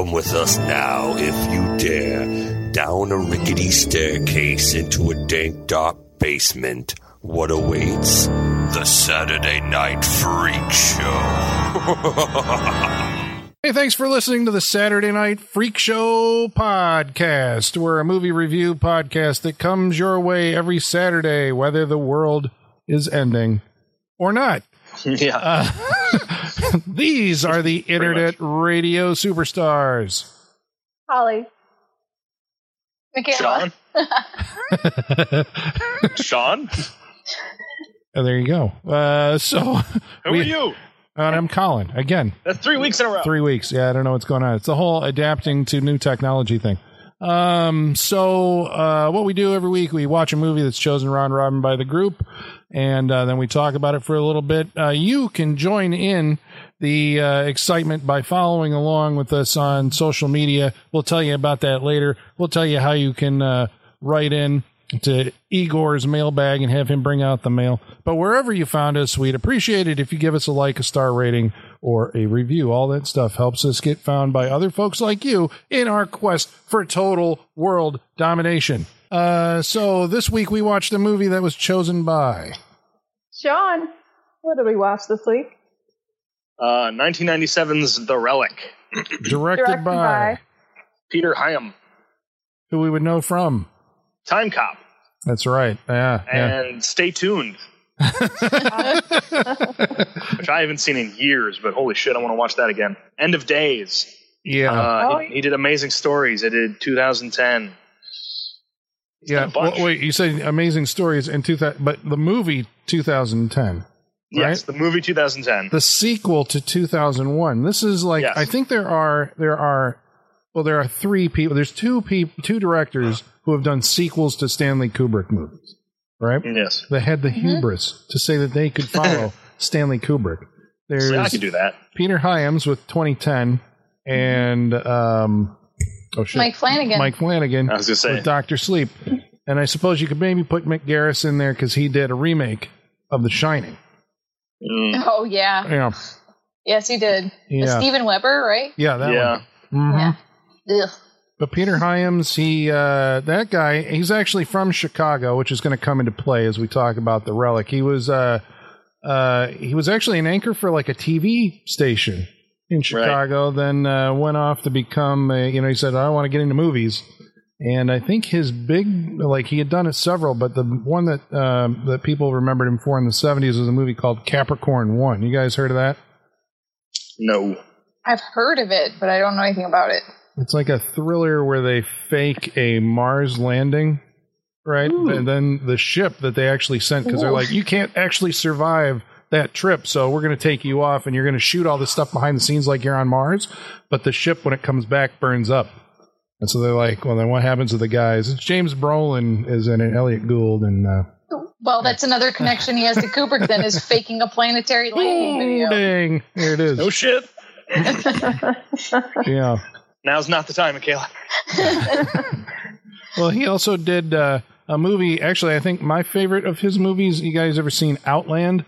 Come with us now, if you dare, down a rickety staircase into a dank, dark basement. What awaits? The Saturday Night Freak Show. Hey, thanks for listening to the Saturday Night Freak Show podcast. We're a movie review podcast that comes your way every Saturday, whether the world is ending or not. Yeah. Uh, these are the internet radio superstars. Holly. Sean? Sean? And there you go. Uh, so, Who we- are you? and I'm Colin again. That's three weeks in a row. Three weeks. Yeah, I don't know what's going on. It's the whole adapting to new technology thing. Um, so uh, what we do every week, we watch a movie that's chosen round robin by the group, and uh, then we talk about it for a little bit. Uh, you can join in the uh, excitement by following along with us on social media. We'll tell you about that later. We'll tell you how you can uh, write in to Igor's mailbag and have him bring out the mail. But wherever you found us, we'd appreciate it if you give us a like, a star rating, or a review. All that stuff helps us get found by other folks like you in our quest for total world domination. Uh, so this week we watched a movie that was chosen by. Sean. What did we watch this week? Uh, 1997's The Relic. Directed, Directed by, by- Peter Hyams. who we would know from. Time Cop. That's right. Yeah. yeah. And Stay Tuned, which I haven't seen in years, but holy shit, I want to watch that again. End of Days. yeah. Uh, Oh, he, he did Amazing Stories. It did 2010. Yeah. a. Well, wait, you said amazing stories in 2000, but the movie 2010. Yes, the movie 2010. the sequel to 2001. This is like Yes. I think there are there are well there are three people. There's two people, two directors who have done sequels to Stanley Kubrick movies, right? yes. They had the hubris to say that they could follow Stanley Kubrick. There's See, I could do that. Peter Hyams with 2010 and um oh shit, Mike Flanagan. Mike Flanagan I was going to say. with Doctor Sleep. And I suppose you could maybe put Mick Garris in there because he did a remake of The Shining. Mm, Oh yeah. Yeah, Yes, he did. With yeah, Steven Weber, right? yeah. That yeah. one. Mhm. Yeah. Ugh. But Peter Hyams, he uh, that guy, he's actually from Chicago, which is going to come into play as we talk about the relic. He was uh, uh, he was actually an anchor for like a TV station in Chicago. Then uh, went off to become, a, you know, he said, "I want to get into movies." And I think his big, like he had done it several, but the one that um, that people remembered him for in the seventies was a movie called Capricorn One. You guys heard of that? No. I've heard of it, but I don't know anything about it. It's like a thriller where they fake a Mars landing, right? And then the ship that they actually sent, because they're like, you can't actually survive that trip, so we're going to take you off and you're going to shoot all this stuff behind the scenes like you're on Mars. But the ship, when it comes back, burns up. And so they're like, well, then what happens to the guys? It's James Brolin is in it, Elliot Gould, and uh, Well, that's another connection he has to Kubrick. Then is faking a planetary landing video. dang, there it is. No shit. Yeah. Now's not the time, Michaela. Well, he also did uh, a movie. Actually, I think my favorite of his movies. You guys ever seen Outland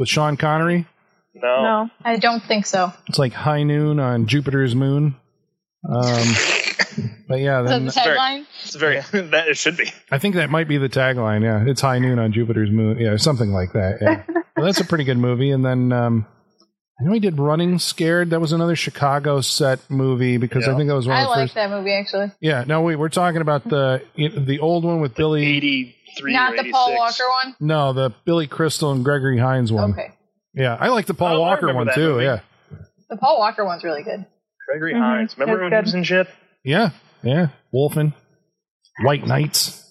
with Sean Connery? No. No. I don't think so. It's like High Noon on Jupiter's moon. Um, but yeah, Is that then the very- tagline? It's very, that it should be. I think that might be the tagline. Yeah, it's High Noon on Jupiter's moon. Yeah, something like that. Yeah, well, that's a pretty good movie. And then um, I know he did Running Scared. That was another Chicago set movie because I think that was one I of the like first. that movie actually. Yeah, no, wait, we're talking about the the old one with Billy. 83 Not or the Paul Walker one. No, the Billy Crystal and Gregory Hines one. Okay. Yeah, I like the Paul Oh, Walker one too. movie. Yeah, The Paul Walker one's really good. Gregory Mhm. Hines. Remember That's when he was in shit? yeah, yeah. Wolfen, White Knights.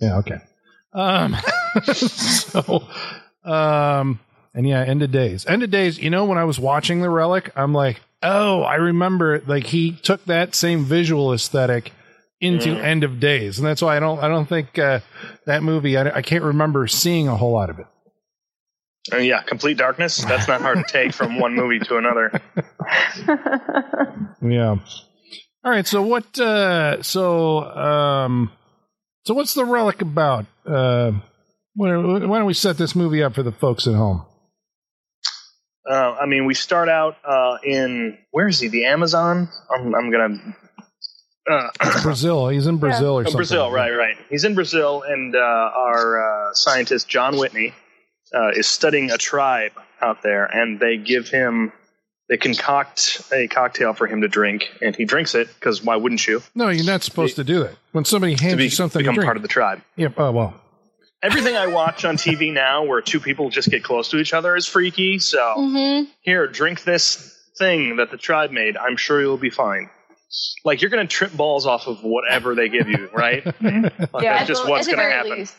Yeah, okay. Um, so, um, and yeah, end of days. End of days. You know, when I was watching the relic, I'm like, oh, I remember. Like he took that same visual aesthetic into Mm. end of days, and that's why I don't. I don't think uh, that movie. I, I can't remember seeing a whole lot of it. Uh, yeah, Complete Darkness. That's not hard to take from one movie to another. Yeah. All right. So what? Uh, so um, so what's the relic about? Uh, why, why don't we set this movie up for the folks at home? Uh, I mean, we start out uh, in where is he? The Amazon. I'm, I'm gonna. Uh, Brazil. He's in Brazil or Oh, something. Brazil, right, right. He's in Brazil, and uh, our uh, scientist John Whitney uh, is studying a tribe out there, and they give him, they concoct a cocktail for him to drink, and he drinks it because why wouldn't you? No, you're not supposed to do that. When somebody hands To be, you something to become drink. part of the tribe. yeah. Oh well. Everything I watch on TV now, where two people just get close to each other, is freaky. So Mm-hmm. here, drink this thing that the tribe made. I'm sure you'll be fine. Like you're gonna trip balls off of whatever they give you, right? Like, Yeah. that's just what's at the gonna very happen. least.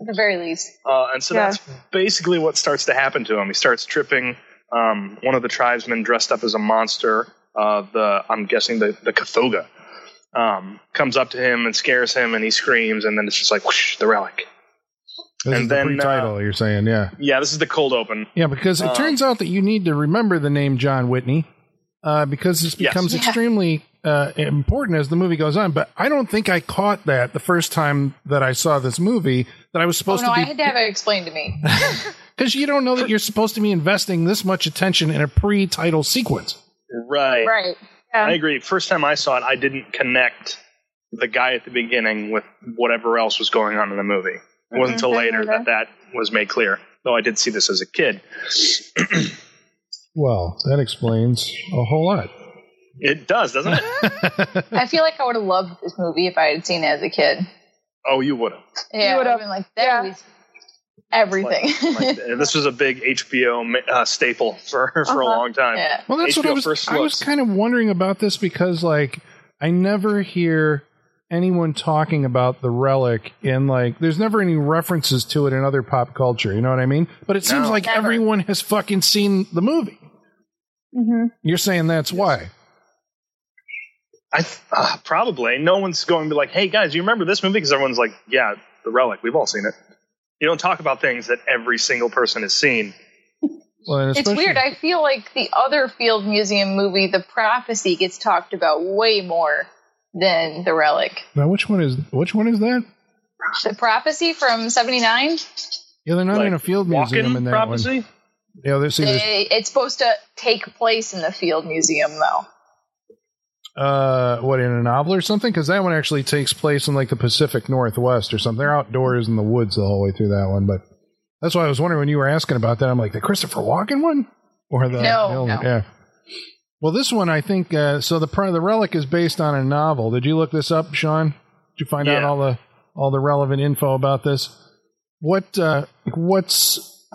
At the very least. Uh, and so Yeah. that's basically what starts to happen to him. He starts tripping. Um, one of the tribesmen dressed up as a monster, uh, the I'm guessing the the Kothoga, um, comes up to him and scares him, and he screams, and then it's just like whoosh, the relic. This And is then, uh, the pre-title. you're saying, yeah, Yeah, this is the cold open. yeah, because it Um, turns out that you need to remember the name John Whitney, uh, because this Yes. becomes Yeah. extremely uh, important as the movie goes on. But I don't think I caught that the first time that I saw this movie that I was Oh supposed no, I had to have it explained to me. because you don't know that you're supposed to be investing this much attention in a pre-title sequence. Right. right. I agree. First time I saw it, I didn't connect the guy at the beginning with whatever else was going on in the movie. It wasn't until later that that was made clear. Though I did see this as a kid. Well, that explains a whole lot. It does, doesn't it? I feel like I would have loved this movie if I had seen it as a kid. oh, you would have. Yeah, I would would've- been like, that yeah. everything. Like, uh, this was a big HBO uh, staple for for a Uh-huh. long time. yeah. Well, that's what I was. I was kind of wondering about this because, like, I never hear anyone talking about the relic in like. There's never any references to it in other pop culture. You know what I mean? But it seems No. like Never. everyone has fucking seen the movie. hmm You're saying that's why? I uh, probably no one's going to be like, "Hey guys, you remember this movie?" Because everyone's like, "Yeah, The Relic. We've all seen it." You don't talk about things that every single person has seen. Well, It's weird. I feel like the other Field Museum movie, The Prophecy, gets talked about way more than The Relic. Now, which one is which one is that? The Prophecy from '79. Yeah, they're not Like, in a field museum Walk-in in that prophecy. one. Yeah, there's, see, there's It's supposed to take place in the Field Museum, though. uh, what in a novel or something? Because that one actually takes place in like the Pacific Northwest or something. They're outdoors in the woods the whole way through that one. But that's why I was wondering when you were asking about that. I'm like the Christopher Walken one or the No, no. yeah. Well, this one I think uh, so. The the relic is based on a novel. Did you look this up, Sean? Did you find out all the all the relevant info about this? What uh, what's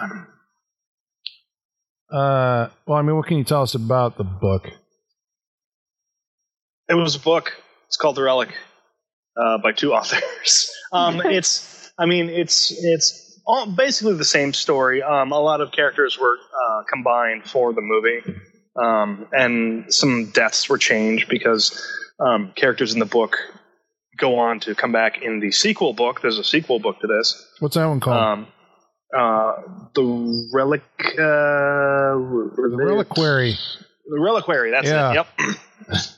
uh? Well, I mean, what can you tell us about the book? It was a book. It's called The Relic uh, by two authors. um, it's, I mean, it's it's all basically the same story. Um, a lot of characters were uh, combined for the movie, um, and some deaths were changed because um, characters in the book go on to come back in the sequel book. There's a sequel book to this. What's that one called? Um, uh, the Relic. Uh, the reliquary, The Reliquary. That's Yeah. it. Yep.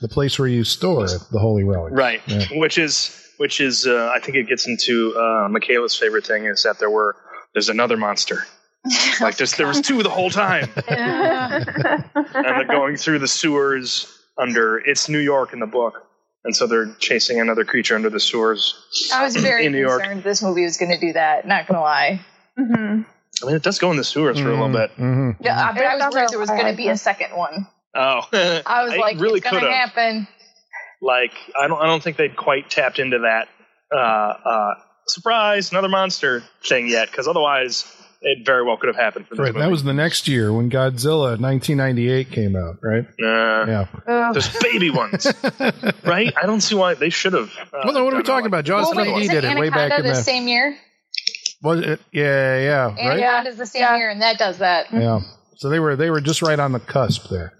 the place where you store the holy relic. right Yeah. which is which is uh, i think it gets into uh, michaela's favorite thing is that there were there's another monster like there's, there was two the whole time and they're going through the sewers under it's new york in the book and so they're chasing another creature under the sewers I was very In New York. concerned this movie was going to do that. Not going to lie. hmm i mean it does go in the sewers for a little bit hmm Yeah, but I was worried there was going to be a second one. oh I was like, really it's going to happen. like i don't i don't think they'd quite tapped into that uh uh surprise another monster thing yet because otherwise it very well could have happened for Right. That was the next year when Godzilla 1998 came out. Right. Nah. Yeah. Ugh. There's baby ones, right? I don't see why they should have. Uh, Well, then what are we talking like- about? Jaws Well, 3D did isn't it way back in the the. same year? Was it? Yeah, yeah, right. Anaconda's the same Yeah. year, and that does that. Yeah. So they were they were just right on the cusp there.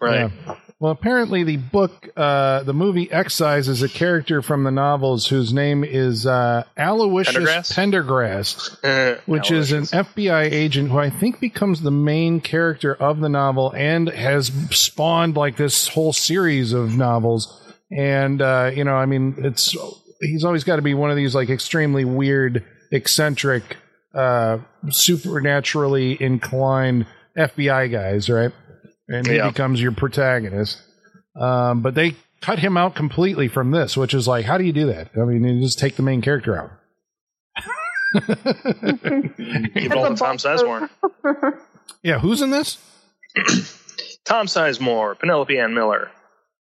Right. Yeah. Well, apparently the book, uh, the movie excises a character from the novels whose name is uh, Aloysius Pendergrass? Pendergrass, Uh, which is an FBI agent who I think becomes the main character of the novel and has spawned like this whole series of novels. And uh, you know, I mean, it's he's always got to be one of these like extremely weird, eccentric, uh, supernaturally inclined FBI guys, right? And he Yeah. becomes your protagonist. Um, but they cut him out completely from this, which is like, how do you do that? I mean, you just take the main character out. Give it all to Tom Sizemore. yeah, who's in this? Tom Sizemore, Penelope Ann Miller,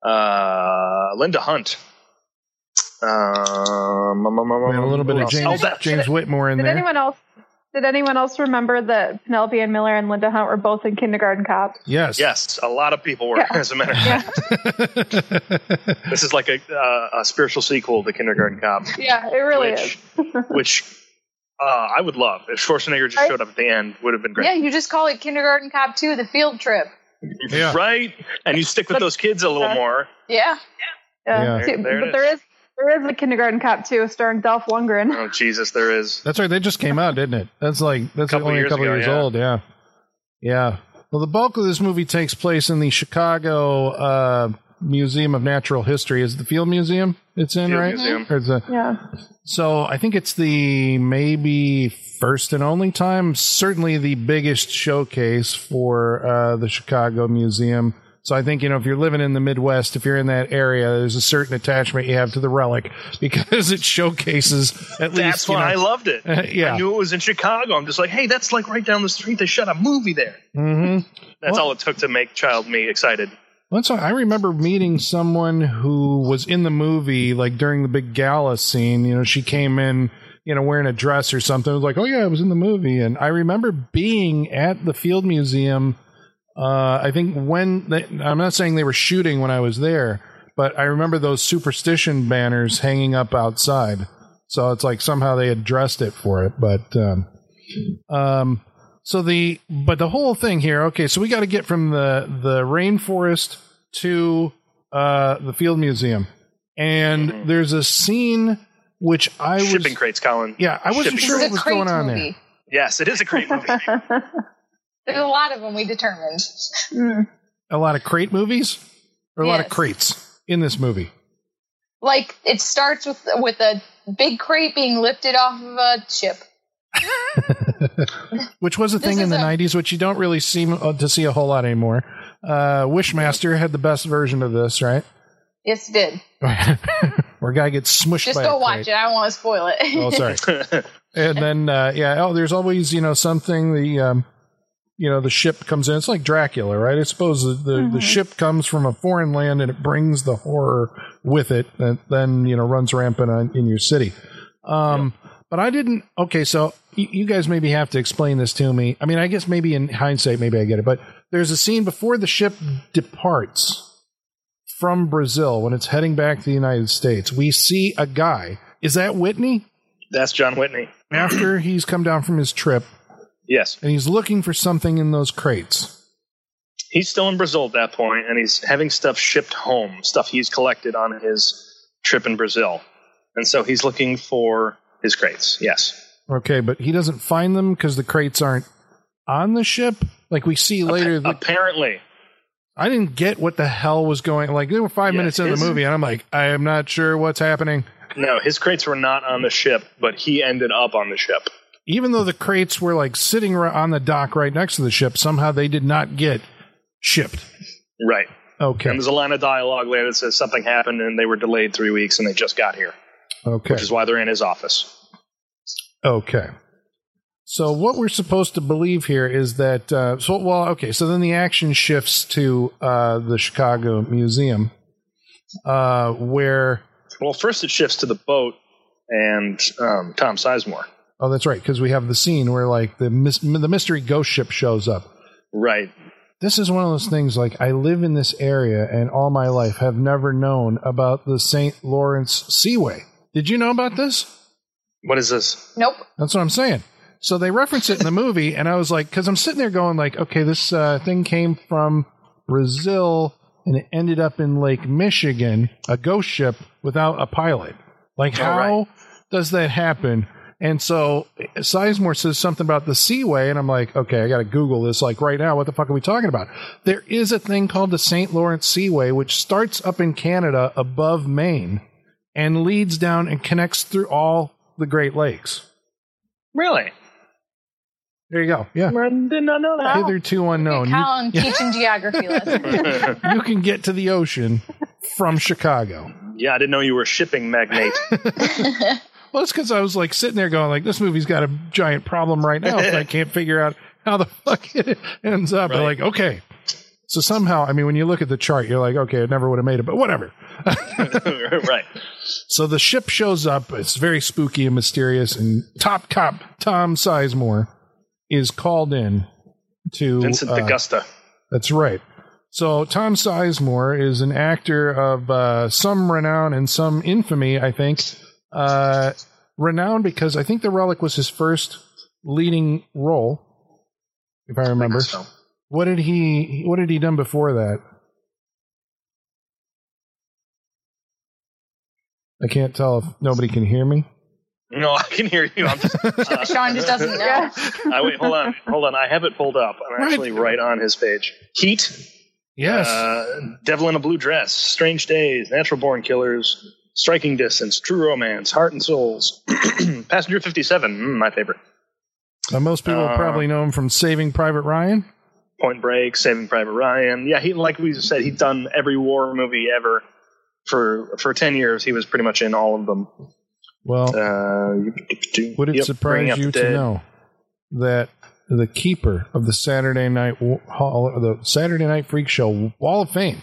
uh, Linda Hunt. Um, We have a little bit of? James, Oh, James Whitmore in Did there. anyone else? Did anyone else remember that Penelope Ann Miller and Linda Hunt were both in Kindergarten Cop? yes. Yes, a lot of people were. Yeah. As a matter of fact, this is like a, uh, a spiritual sequel to Kindergarten Cop, Yeah, it really which, is. which uh, I would love if Schwarzenegger just Right. showed up at the end. Would have been great, Yeah, you just call it Kindergarten Cop 2, the field trip. Yeah. right? And you stick with those kids a little Uh, more. Yeah. Yeah. Yeah, There- there it but is. there is there is a Kindergarten Cop too, starring Dolph Lundgren. Oh Jesus, there is. That's right. They just came out, didn't it? That's like that's Couple only a couple ago, years yeah. old. Yeah, yeah. Well, the bulk of this movie takes place in the Chicago uh, Museum of Natural History. Is it the Field Museum? It's in Field right. Museum. Or is it- Yeah, so I think it's the maybe first and only time, certainly the biggest showcase for uh, the Chicago Museum. So I think you know if you're living in the Midwest, if you're in that area, there's a certain attachment you have to the relic because it showcases at least. That's you why I loved it. yeah. I knew it was in Chicago. I'm just like, hey, that's like right down the street. They shot a movie there. hmm That's Well- all it took to make child me excited. That's I remember meeting someone who was in the movie, like during the big gala scene. You know, she came in, you know, wearing a dress or something. It was like, oh yeah, I was in the movie, and I remember being at the Field Museum. Uh, I think when they, I'm not saying they were shooting when I was there, but I remember those superstition banners hanging up outside. So it's like somehow they addressed it for it, but um, um, so the but the whole thing here, okay, so we got to get from the the rainforest to uh, the field museum, and Mhm. there's a scene which I was Shipping crates, Colin. yeah I wasn't Shipping sure This what is a was crate going on movie. Yes, it is a great movie. There's a lot of them we determined. Mm. A lot of crate movies or a lot of crates in this movie. Like it starts with with a big crate being lifted off of a ship. which was a This thing in the a- 90s, which you don't really seem uh, to see a whole lot anymore. Uh, Wishmaster had the best version of this, right? Yes, it did. Where a guy gets smushed Just by go a watch crate. it. I don't want to spoil it. Oh, sorry. and then uh, yeah oh there's always you know something the um you know the ship comes in. It's like dracula right? I suppose the the, the ship comes from a foreign land and it brings the horror with it and then you know runs rampant on, in your city. Um but i didn't okay so y- you guys maybe have to explain this to me. I mean i guess maybe in hindsight maybe i get it but there's a scene before the ship departs from brazil when it's heading back to the united states. We see a guy. Is that whitney? That's John Whitney. after he's come down from his trip Yes. and he's looking for something in those crates. He's still in Brazil at that point, and he's having stuff shipped home, stuff he's collected on his trip in Brazil. And so he's looking for his crates. Yes. Okay, but he doesn't find them because the crates aren't on the ship. Like we see later, the, Apparently. I didn't get what the hell was going. Like there were five Yeah, minutes in the movie, and I'm like, I am not sure what's happening. No, his crates were not on the ship, but he ended up on the ship. Even though the crates were like sitting on the dock right next to the ship, somehow they did not get shipped. Right. Okay, And there's a line of dialogue later that says something happened and they were delayed three weeks and they just got here, okay, which is why they're in his office. Okay. So what we're supposed to believe here is that uh, so well okay so then the action shifts to uh, the Chicago Museum uh, where Well, first it shifts to the boat and um, Tom Sizemore. Oh that's right because we have the scene where like the mis- the mystery ghost ship shows up. Right. This is one of those things like I live in this area and all my life have never known about the St. Lawrence Seaway. Did you know about this? What is this? nope. That's what I'm saying. So they reference it in the movie, and I was like, because I'm sitting there going, like, okay, this uh, thing came from Brazil and it ended up in Lake Michigan, a ghost ship without a pilot. Like, Oh, how right. does that happen? And so Sizemore says something about the Seaway, and I'm like, okay, I got to Google this like right now. What the fuck are we talking about? There is a thing called the St. Lawrence Seaway, which starts up in Canada above Maine and leads down and connects through all the Great Lakes. Really? There you go. Yeah. I did not know that. Hitherto unknown. You, Colin teaching geography lessons. you can get to the ocean from Chicago. yeah, I didn't know you were a shipping magnate. Well, it's because I was like sitting there going, like, this movie's got a giant problem right now, and I can't figure out how the fuck it ends up. But Right. like, okay. So somehow, I mean, when you look at the chart, you're like, okay, it never would have made it, but whatever. right. So the ship shows up. It's very spooky and mysterious. And top cop Tom Sizemore is called in to. Vincent uh. That's right. So Tom Sizemore is an actor of uh, some renown and some infamy, I think. Uh, renowned because I think The Relic was his first leading role, if I remember. So, What did he? What had he done before that? I can't tell if nobody can hear me. no, I can hear you. I'm just, uh, Sean just doesn't know. I, wait, hold on, hold on. I have it pulled up. I'm Right. actually right on his page. Heat, Yes. uh, Devil in a Blue Dress, Strange Days, Natural Born Killers, Striking Distance, True Romance, Heart and Souls, Passenger 57, mm, my favorite. Uh, most people uh, probably know him from Saving Private Ryan. Point Break, Saving Private Ryan. Yeah, he like we said, he'd done every war movie ever for for ten years. He was pretty much in all of them. Well, Uh, Would it yep, surprise you to Dead. know that the keeper of the Saturday Night Hall, the Saturday Night Freak Show Wall of Fame,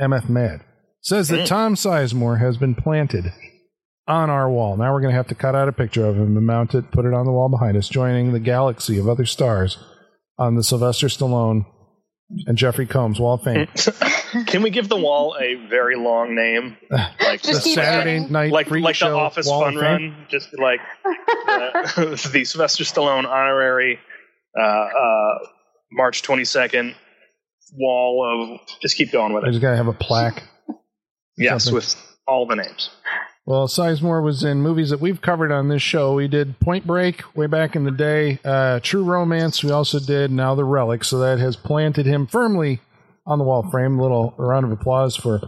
MF Mad, says that Mm. Tom Sizemore has been planted on our wall. Now we're going to have to cut out a picture of him and mount it, put it on the wall behind us, joining the galaxy of other stars on the Sylvester Stallone and Jeffrey Combs Wall of Fame. Can we give the wall a very long name, like the Just keep Saturday adding. Night like Freak like the Show Office Wall Fun of Fame? Run? Just like uh, the Sylvester Stallone honorary uh, uh, March twenty second wall of. Just keep going with it. I it. just got to have a plaque. Yes, something. with all the names. Well, Sizemore was in movies that we've covered on this show. We did Point Break way back in the day, uh, True Romance. We also did Now the Relic, so that has planted him firmly on the wall frame. A little round of applause for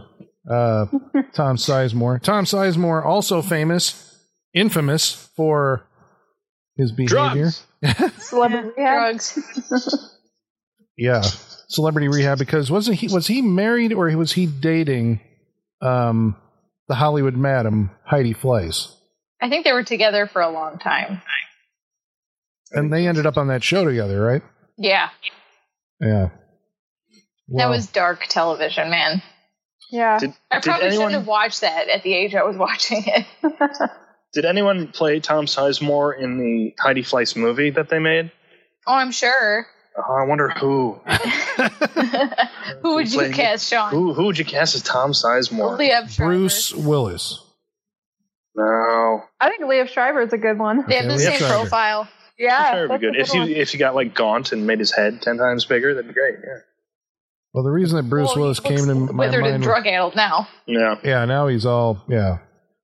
uh, Tom Sizemore. Tom Sizemore, also famous, infamous for his behavior. Drugs. Celebrity rehab. Drugs. Yeah, Celebrity Rehab. Because wasn't he was he married or was he dating um, the Hollywood madam Heidi Fleiss? I think they were together for a long time. And they ended up on that show together, right? Yeah, Yeah. that was dark television, man. Yeah. Did, I did probably anyone shouldn't have watched that at the age I was watching it. did anyone play Tom Sizemore in the Heidi Fleiss movie that they made? Oh, I'm sure. Oh, I wonder who. Who would you cast, Sean? Who who would you cast as Tom Sizemore? Liev Bruce Willis. No, I think Liev Schreiber is a good one. They have the Liev same Schreiber. profile. Yeah. Sure, would be good. a If you one. if you got like gaunt and made his head ten times bigger, that'd be great. Yeah. Well, the reason that Bruce Well, he Willis came to looks my withered and drug addled now. Yeah. yeah, now he's all yeah.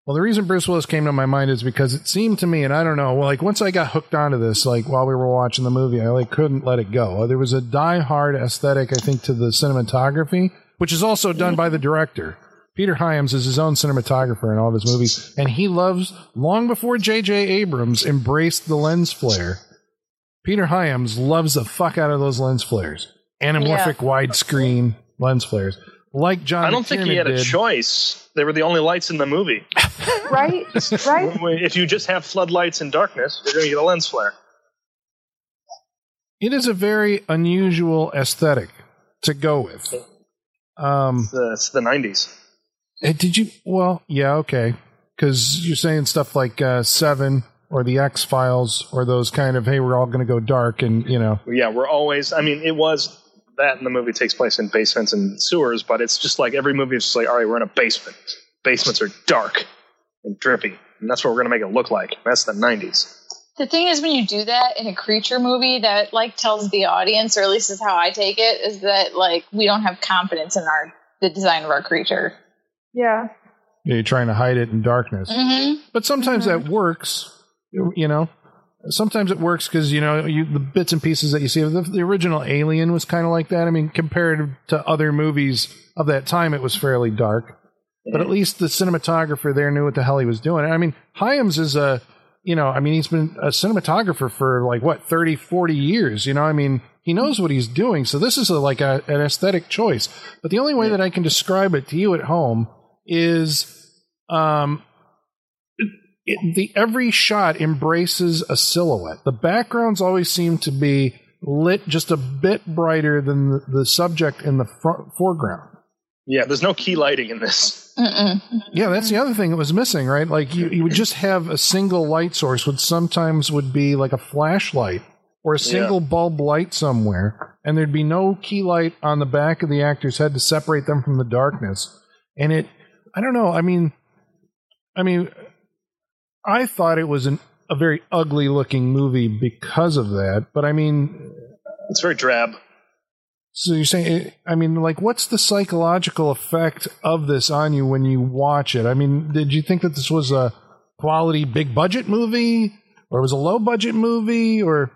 Well, the reason Bruce Willis came to my mind is because it seemed to me, and I don't know, well, like once I got hooked onto this, like while we were watching the movie, I like couldn't let it go. Uh, there was a die-hard aesthetic, I think, to the cinematography, which is also done by the director. Peter Hyams is his own cinematographer in all of his movies, and he loves long before J.J. Abrams embraced the lens flare. Peter Hyams loves the fuck out of those lens flares, anamorphic widescreen lens flares, like John. I don't think he McTiernan had a did. choice. They were the only lights in the movie. Right? Right? If you just have floodlights and darkness, you're going to get a lens flare. It is a very unusual aesthetic to go with. Um, It's the 90s. eh, did you? Well, yeah, okay, because you're saying stuff like uh, Seven or the X Files or those kind of hey, we're all going to go dark and you know, Yeah, we're always. I mean, it was that in the movie takes place in basements and sewers, but it's just like every movie is just like, all right, we're in a basement. Basements are dark and drippy, and that's what we're going to make it look like. That's the 90s. The thing is, when you do that in a creature movie, that like tells the audience, or at least is how I take it, is that like we don't have confidence in our the design of our creature. Yeah. you're trying to hide it in darkness. Mm-hmm. But sometimes that works, you know. Sometimes it works because you know you, the bits and pieces that you see. The, the original Alien was kind of like that. I mean, compared to other movies of that time, it was fairly dark. But at least the cinematographer there knew what the hell he was doing. I mean, Hyams is a you know, I mean, he's been a cinematographer for like what 30, 40 years. You know, I mean, he knows what he's doing. So this is a, like a, an aesthetic choice. But the only way that I can describe it to you at home is, um, it, the every shot embraces a silhouette. The backgrounds always seem to be lit just a bit brighter than the, the subject in the front, foreground. Yeah, there's no key lighting in this. Mm-mm. Yeah, that's the other thing that was missing, right? Like you, you would just have a single light source, which sometimes would be like a flashlight or a single bulb light somewhere, and there'd be no key light on the back of the actor's head to separate them from the darkness. And it, I don't know. I mean, I mean, I thought it was an, a very ugly looking movie because of that. But I mean, It's very drab. so you're saying, eh, I mean, like, what's the psychological effect of this on you when you watch it? I mean, did you think that this was a quality big budget movie, or it was a low budget movie, or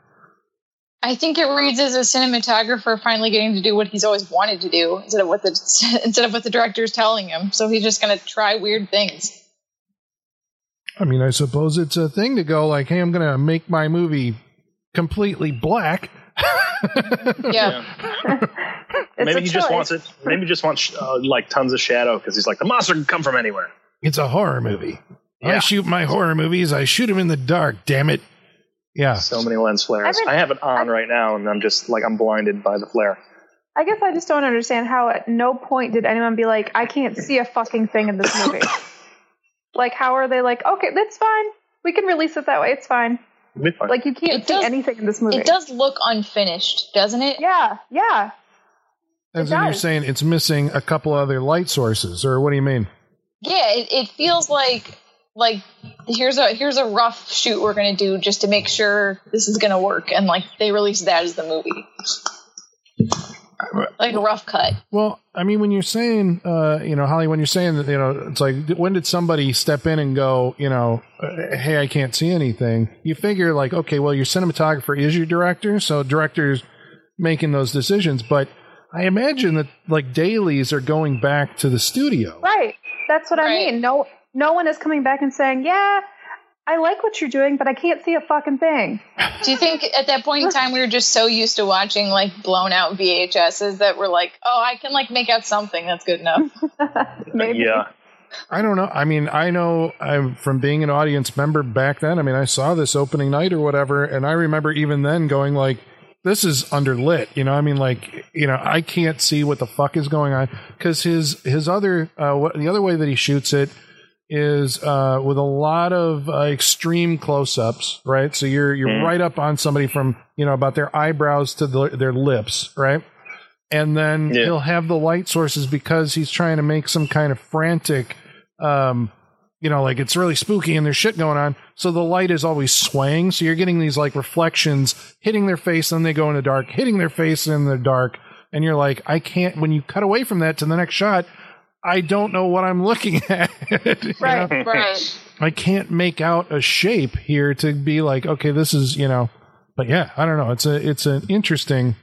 I think it reads as a cinematographer finally getting to do what he's always wanted to do instead of what the instead of what the director's telling him. So he's just going to try weird things. I mean, I suppose it's a thing to go like, hey, I'm going to make my movie completely black. Yeah. It's maybe a he just wants it. Maybe he just wants uh, like tons of shadow because he's like the monster can come from anywhere. It's a horror movie. I shoot my horror movies. I shoot them in the dark. Damn it! Yeah, So many lens flares. I mean, I have it on I- right now, and I'm just like I'm blinded by the flare. I guess I just don't understand how at no point did anyone be like, I can't see a fucking thing in this movie. like, how are they like, okay, that's fine. We can release it that way. It's fine. It'll fine. Like, you can't It see does- anything in this movie. It does look unfinished, doesn't it? Yeah, yeah. as It in you're saying, it's missing a couple other light sources, or what do you mean? Yeah, it, it feels like like here's a here's a rough shoot we're gonna do just to make sure this is gonna work, and like they release that as the movie, like a rough cut. Well, I mean, when you're saying, uh, you know, Holly, when you're saying that, you know, it's like, when did somebody step in and go, you know, uh, hey, I can't see anything? You figure, like, okay, well, your cinematographer is your director, so director's making those decisions. But I imagine that, like, dailies are going back to the studio. Right. That's what I mean. No, no one is coming back and saying, yeah, I like what you're doing, but I can't see a fucking thing. Do you think at that point in time we were just so used to watching like blown out VHSs that we're like, oh, I can like make out something that's good enough? Maybe. Yeah, I don't know. I mean, I know I'm from being an audience member back then. I mean, I saw this opening night or whatever, and I remember even then going like, "This is underlit." You know, I mean, like, you know, I can't see what the fuck is going on because his his other uh, what, the other way that he shoots it is uh, with a lot of uh, extreme close-ups, right? So you're you're Mhm. right up on somebody from you know about their eyebrows to the, their lips, right? And then Yeah. he'll have the light sources because he's trying to make some kind of frantic, um, you know, like it's really spooky and there's shit going on. So the light is always swaying. So you're getting these like reflections hitting their face, then they go in the dark, hitting their face in the dark, and you're like, I can't. When you cut away from that to the next shot, I don't know what I'm looking at. Right. know? right. I can't make out a shape here to be like, okay, this is you know. But yeah, I don't know. It's a it's an interesting.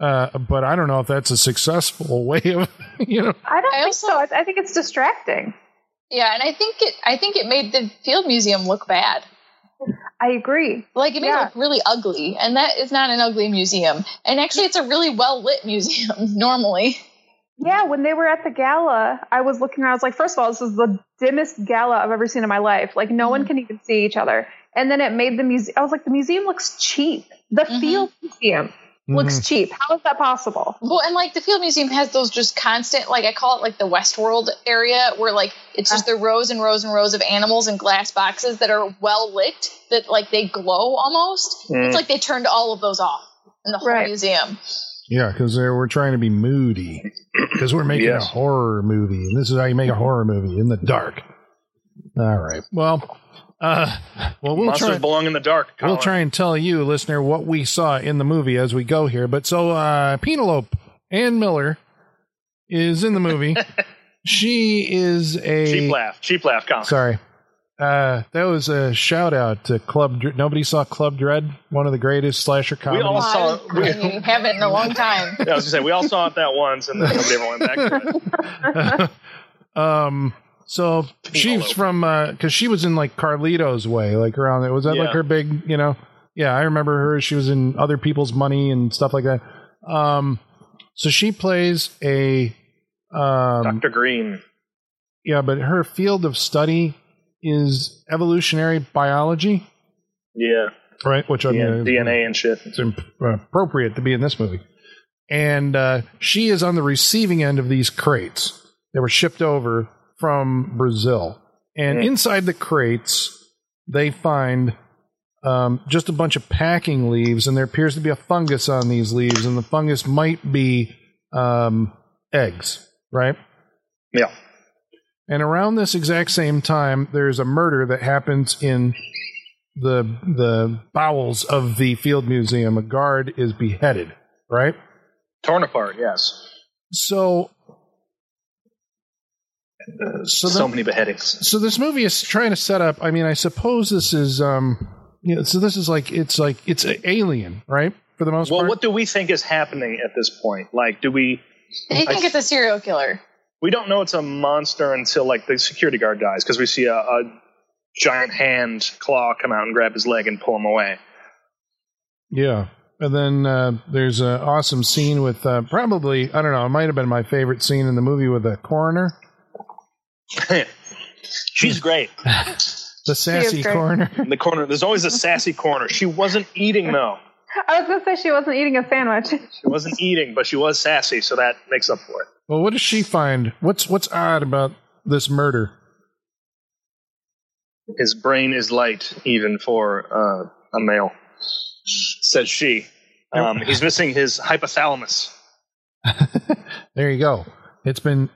Uh, but I don't know if that's a successful way of you know. I don't I think also- so. I, I think it's distracting. Yeah, and I think it I think it made the field museum look bad. I agree. Like it made Yeah. it look really ugly, and that is not an ugly museum. And actually, it's a really well lit museum normally. Yeah, when they were at the gala, I was looking around. I was like, first of all, this is the dimmest gala I've ever seen in my life. Like, no one can even see each other. And then it made the museum. I was like, the museum looks cheap. The Mhm. field museum looks cheap. How is that possible? Well, and like the field museum has those just constant, like I call it like the Westworld area, where like it's just the rows and rows and rows of animals in glass boxes that are well lit, that like they glow almost. Mm. It's like they turned all of those off in the whole Right. museum. Yeah, because we're trying to be moody. Because we're making Yes. a horror movie, and this is how you make a horror movie in the dark. All right. Well, uh, well, we'll monsters try. belong in the dark. We'll try and tell you, listener, what we saw in the movie as we go here. But so, uh, Penelope Ann Miller is in the movie. she is a Cheap laugh. Cheap laugh. Colin. Sorry. Uh, that was a shout out to Club. Dr- Nobody saw Club Dread, one of the greatest slasher comedies. We all- I, saw- it. I mean, haven't in a long time. Yeah, I was gonna say we all saw it that once, and then nobody ever went back to it. um, so she's from because she was in like Carlito's Way, like around there. Was that like her big? You know, yeah, I remember her. She was in Other People's Money and stuff like that. Um, so she plays a um, Dr. Green. yeah, but her field of study is evolutionary biology, Yeah. right? Which I yeah mean, DNA and shit. it's imp- uh, appropriate to be in this movie. And uh, she is on the receiving end of these crates that were shipped over from Brazil. And Mm. inside the crates, they find um, just a bunch of packing leaves, and there appears to be a fungus on these leaves, and the fungus might be um, eggs, right? Yeah. And around this exact same time, there's a murder that happens in the the bowels of the Field Museum. A guard is beheaded, right? Torn apart, yes. So, uh, so, So the- many beheadings. so this movie is trying to set up. I mean, I suppose this is, um, you know, so this is like it's like it's a alien, right? For the most Well, part. Well, what do we think is happening at this point? Like, do we. I think it's a serial killer. We don't know it's a monster until, like, the security guard dies because we see a, a giant hand claw come out and grab his leg and pull him away. Yeah. And then uh, there's an awesome scene with uh, probably I don't know. It might have been my favorite scene in the movie with the coroner, She's great. the sassy great. coroner. In the corner, there's always a sassy coroner. She wasn't eating, though. I was gonna say she wasn't eating a sandwich. She wasn't eating, but she was sassy, so that makes up for it. Well, what does she find? What's what's odd about this murder? His brain is light, even for uh, a male, says she. Um, he's missing his hypothalamus. There you go. It's been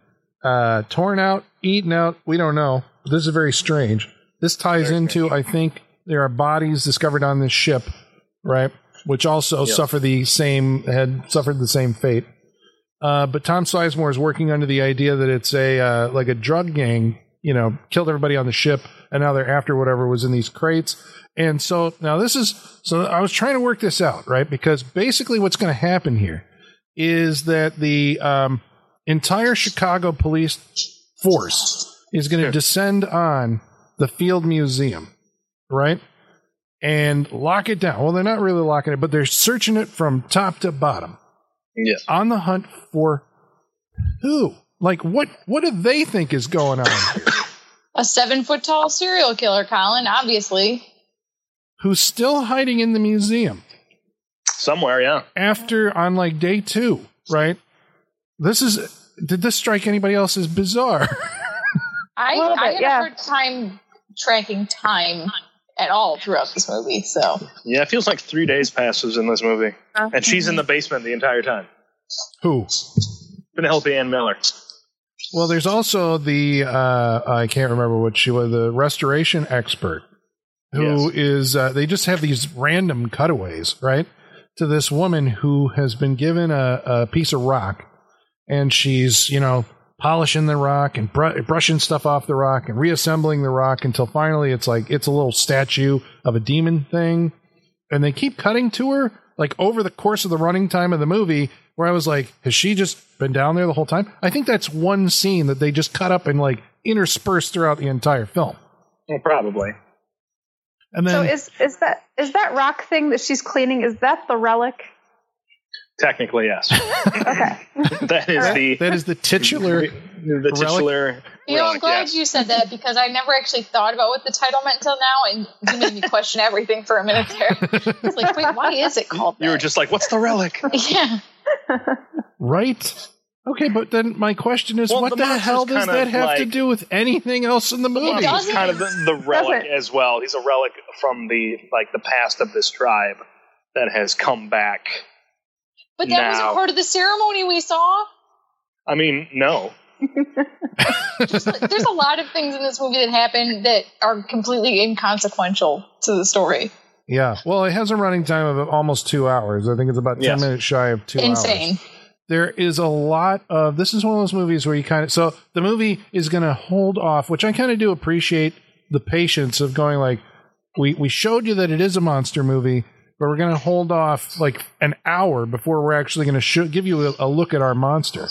uh, torn out, eaten out. We don't know. This is very strange. This ties Very into, I think, there are bodies discovered on this ship, right? Which also suffer the same had suffered the same fate. Uh, but Tom Sizemore is working under the idea that it's a uh, like a drug gang, you know, killed everybody on the ship, and now they're after whatever was in these crates. And so now this is so I was trying to work this out, right? Because basically, what's going to happen here is that the um, entire Chicago police force is going to descend on the Field Museum, right? And lock it down. Well, they're not really locking it, but they're searching it from top to bottom Yes. on the hunt for who? Like what? What do they think is going on? A seven foot tall serial killer, Colin, obviously. Who's still hiding in the museum Somewhere, yeah. after on like day two? Right? This is. Did this strike anybody else as bizarre? I, A little I bit, had yeah. a hard time tracking time at all throughout this movie. So Yeah, it feels like three days passes in this movie. And she's in the basement the entire time. who? Penelope Ann Miller. Well, there's also the uh, I can't remember what she was, the restoration expert, who Yes. is. Uh, they just have these random cutaways, right, to this woman who has been given a, a piece of rock, and she's you know polishing the rock and br- brushing stuff off the rock and reassembling the rock until finally it's like it's a little statue of a demon thing, and they keep cutting to her like over the course of the running time of the movie where I was like, has she just been down there the whole time? I think that's one scene that they just cut up and like interspersed throughout the entire film. Well, probably. And So is is that is that rock thing that she's cleaning? Is that the relic? Technically, yes. Okay. that is the that is the titular. the titular. you know, I'm glad yes. you said that because I never actually thought about what the title meant until now, and you made me question everything for a minute there. It's like, wait, why is it called that? You were just like, "What's the relic?" yeah. right? Okay, but then my question is, Well, what the the, hell does that of have to do with anything else in the movie? does he's kind of the, the relic Doesn't. as well. He's a relic from the like the past of this tribe that has come back. But that Now- wasn't part of the ceremony we saw. I mean, no. Just, there's a lot of things in this movie that happen that are completely inconsequential to the story. Yeah. Well, it has a running time of almost two hours. I think it's about 10 Yes. minutes shy of two hours. Insane. There is a lot of. This is one of those movies where you kind of. So the movie is going to hold off, which I kind of do appreciate the patience of going like, we, we showed you that it is a monster movie, but we're going to hold off like an hour before we're actually going to sh- give you a, a look at our monster.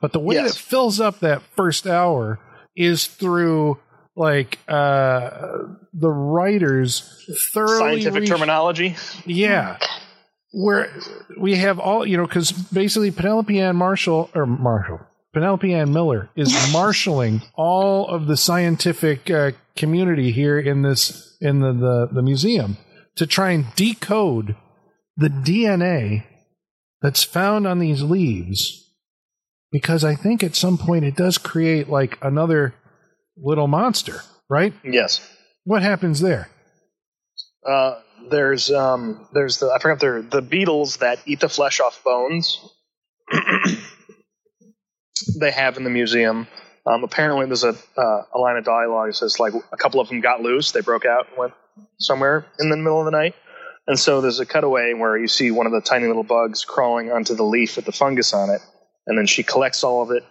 But the way Yes. that fills up that first hour is through like uh the writers thoroughly Scientific re- terminology. yeah where we have all you know because basically penelope ann marshall or marshall penelope ann miller is marshaling all of the scientific uh, community here in this in the, the the museum to try and decode the dna that's found on these leaves because i think at some point it does create like another little monster right Yes. what happens there Uh, there's um, there's the I forgot they're the beetles that eat the flesh off bones. they have in the museum. Um, apparently, there's a uh, a line of dialogue that says like a couple of them got loose, they broke out, and went somewhere in the middle of the night, and so there's a cutaway where you see one of the tiny little bugs crawling onto the leaf with the fungus on it, and then she collects all of it,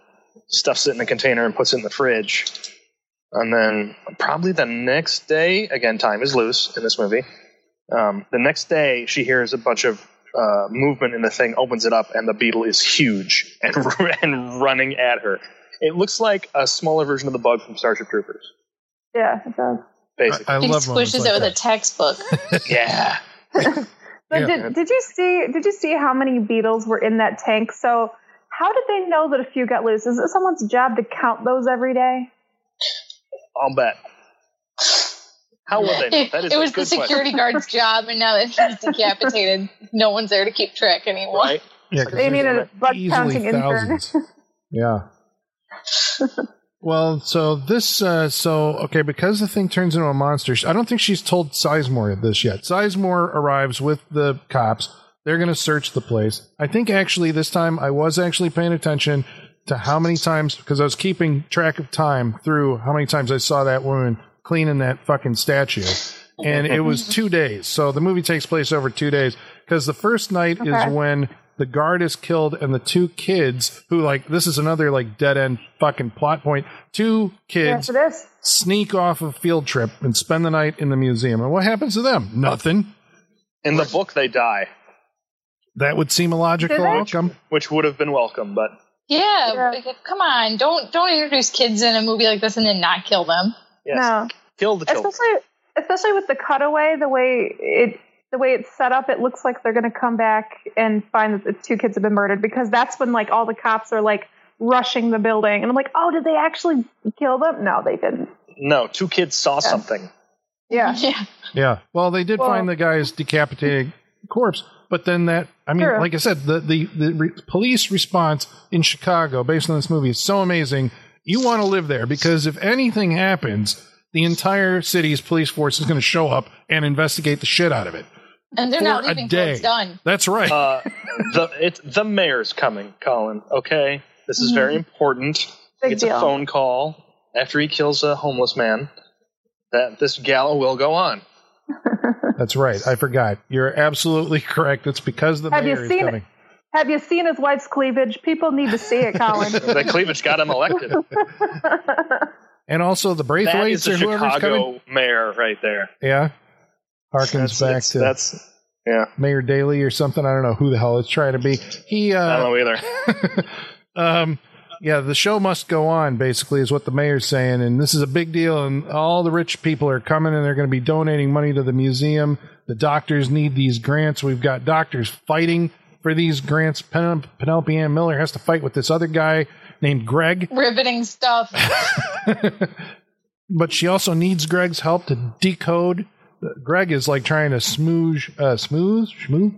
stuffs it in a container, and puts it in the fridge. And then probably the next day, again, time is loose in this movie. Um, the next day, she hears a bunch of uh, movement in the thing, opens it up, and the beetle is huge and, and running at her. It looks like a smaller version of the bug from Starship Troopers, Yeah, it does. Basically. I He squishes like it with that. a textbook. yeah. But Yeah. did, did you see did you see how many beetles were in that tank? So how did they know that a few got loose? Is it someone's job to count those every day? I'll bet. How would they know? It, That is it a was the good question, security guard's job, and now that he's decapitated, no one's there to keep track anymore. right? Yeah, 'cause They there's needed a bug easily counting intern. thousands. yeah. Well, so this, uh, so okay, because the thing turns into a monster. I don't think she's told Sizemore this yet. Sizemore arrives with the cops. They're going to search the place. I think actually this time I was actually paying attention to how many times because I was keeping track of time through how many times I saw that woman cleaning that fucking statue, and it was two days. So the movie takes place over two days because the first night Okay. is when the guard is killed and the two kids who like this is another like dead end fucking plot point two kids Yes, sneak off a field trip and spend the night in the museum and what happens to them nothing In the book, they die, that would seem a logical outcome which would have been welcome, but Yeah, Yeah. come on! Don't don't introduce kids in a movie like this and then not kill them. yes, No. kill the children. Especially especially with the cutaway, the way it the way it's set up, it looks like they're gonna come back and find that the two kids have been murdered because that's when like all the cops are like rushing the building and I'm like, Oh, did they actually kill them? No, they didn't. No, two kids saw something. Yeah. Yeah, yeah well they did Well- find the guy's decapitated corpse but then that i mean Sure. like i said the the, the re- police response in chicago based on this movie is so amazing you want to live there because if anything happens the entire city's police force is going to show up and investigate the shit out of it and they're For not a leaving till day. it's done. That's right. Uh, the it's the mayor's coming, Colin. Okay, this is very important. Big It's deal. a phone call after he kills a homeless man. That this gala will go on. That's right. I forgot. You're absolutely correct. It's because the Have you mayor is seen it? coming. Have you seen his wife's cleavage? People need to see it, Colin. The cleavage got him elected. And also the that Braithwaites is the or whoever's coming. mayor right there. Yeah. Harkens That's, back that's, to that's yeah. Mayor Daley or something. I don't know who the hell it's trying to be. He, uh, I don't know either. um, yeah, the show must go on, basically, is what the mayor's saying. And this is a big deal. And all the rich people are coming and they're going to be donating money to the museum. The doctors need these grants. We've got doctors fighting for these grants. Pen- Penelope Ann Miller has to fight with this other guy named Greg. Riveting stuff. but she also needs Greg's help to decode. Greg is like trying to smooge, uh, smooth, schmooze,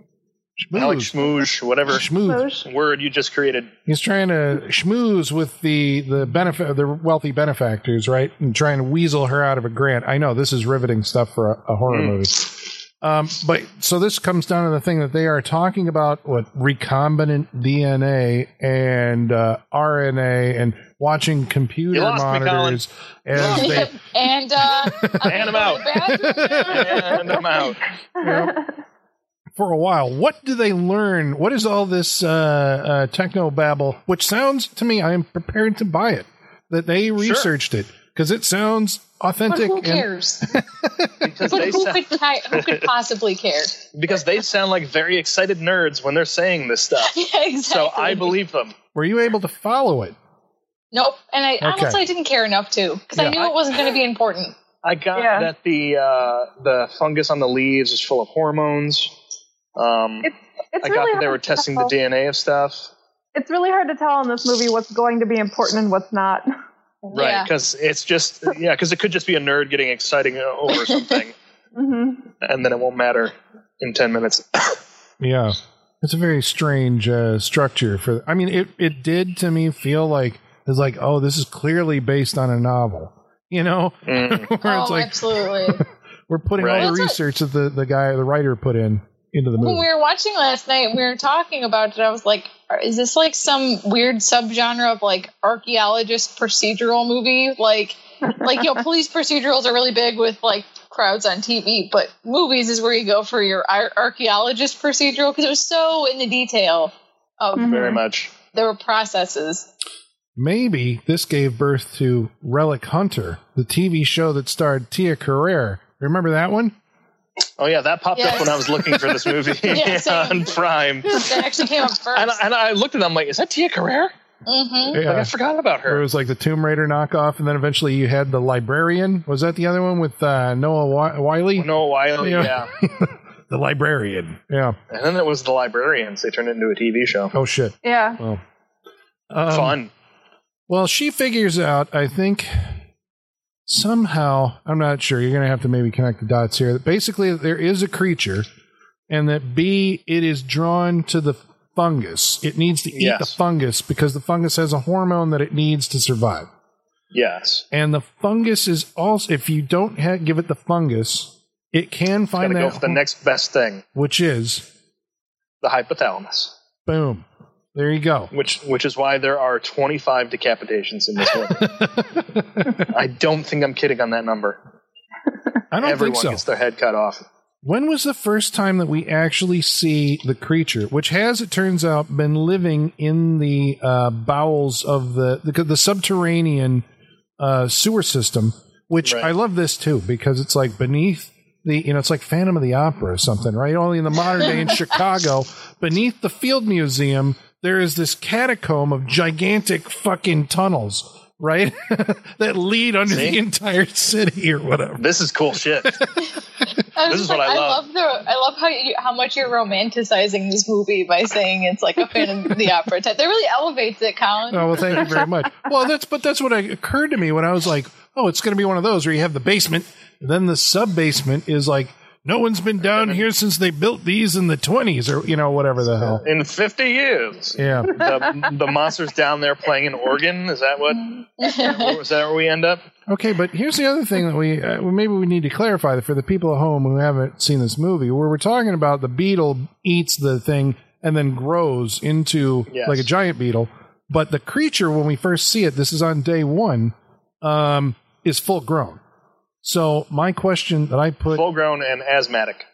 I like schmooze, schmooze, whatever schmooze. word you just created. He's trying to schmooze with the the benefit, the wealthy benefactors, right, and trying to weasel her out of a grant. I know this is riveting stuff for a, a horror Mm. movie. Um, but so this comes down to the thing that they are talking about what recombinant DNA and uh, RNA and watching computer You lost me, monitors as they and uh, And I'm out. and I'm out. for a while. What do they learn? What is all this uh, uh, techno babble? Which sounds to me, I am prepared to buy it. That they researched it because it sounds But authentic. who and- cares? Because But they who sound, could, ki- who could possibly care? because they sound like very excited nerds when they're saying this stuff. Yeah, exactly. So I believe them. were you able to follow it? Nope. And I Okay. honestly didn't care enough to because Yeah. I knew it wasn't going to be important. I got Yeah. that the uh, the fungus on the leaves is full of hormones. Um, It's it's I really got that they were testing tell. the DNA of stuff. It's really hard to tell in this movie what's going to be important and what's not. Right, Yeah. because it's just yeah, because it could just be a nerd getting exciting over something, hmm and then it won't matter in ten minutes. Yeah. It's a very strange uh, structure for. I mean, it it did to me feel like it's like, oh, this is clearly based on a novel. You know, Mm. where oh, it's like absolutely. we're putting Right. all the Well, research that the the guy, the writer, put in into the when we were watching last night, we were talking about it. I was like, "Is this like some weird subgenre of like archaeologist procedural movie? Like, like you know, police procedurals are really big with like crowds on TV, but movies is where you go for your ar- archaeologist procedural because it was so in the detail of Mhm. Very much. there were processes. Maybe this gave birth to Relic Hunter, the TV show that starred Tia Carrere. Remember that one? Oh yeah, that popped Yes. up when I was looking for this movie Yeah, on Prime, That actually came up first. and, I- and I looked at them like, is that Tia Carrere? hmm Like I forgot about her. it was like the Tomb Raider knockoff, and then eventually you had the Librarian. Was that the other one with uh, Noah Wi- Wiley? Noah Wyle, Yeah. yeah. The Librarian. Yeah. And then it was the Librarians. They turned it into a TV show. Oh shit. Yeah. Well. Um, Fun. Well, she figures out, I think, somehow, I'm not sure, you're going to have to maybe connect the dots here, that basically there is a creature, and that B, it is drawn to the fungus. It needs to eat Yes. the fungus because the fungus has a hormone that it needs to survive. Yes. And the fungus is also, if you don't ha- give it the fungus, it can find go that, for the next best thing, which is, the hypothalamus. boom. There you go. Which which is why there are 25 decapitations in this movie. I don't think I'm kidding on that number. I don't Everyone think so. gets their head cut off. When was the first time that we actually see the creature, which has, it turns out, been living in the uh, bowels of the the, the subterranean uh, sewer system? Which Right. I love this too because it's like beneath the, you know, it's like Phantom of the Opera or something, right? Only in the modern day in Chicago, beneath the Field Museum, there is this catacomb of gigantic fucking tunnels. Right, that lead under the entire city or whatever. This is cool shit. I This just is what I like, love. love the. I love how you, how much you're romanticizing this movie by saying it's like a Phantom of the Opera type. That really elevates it, Colin. Oh well, thank you very much. Well, that's but that's what I, occurred to me when I was like, oh, it's going to be one of those where you have the basement, and then the sub basement is like no one's been down here since they built these in the twenties or you know whatever the hell. In 50 years. Yeah, The, the monster's down there playing an organ. Is that what? Is that where we end up? okay, but here's the other thing that we uh, maybe we need to clarify for the people at home who haven't seen this movie, where we're talking about the beetle eats the thing and then grows into Yes. like a giant beetle, but the creature when we first see it, this is on day one, um, is full grown. So my question that I put Full grown and asthmatic.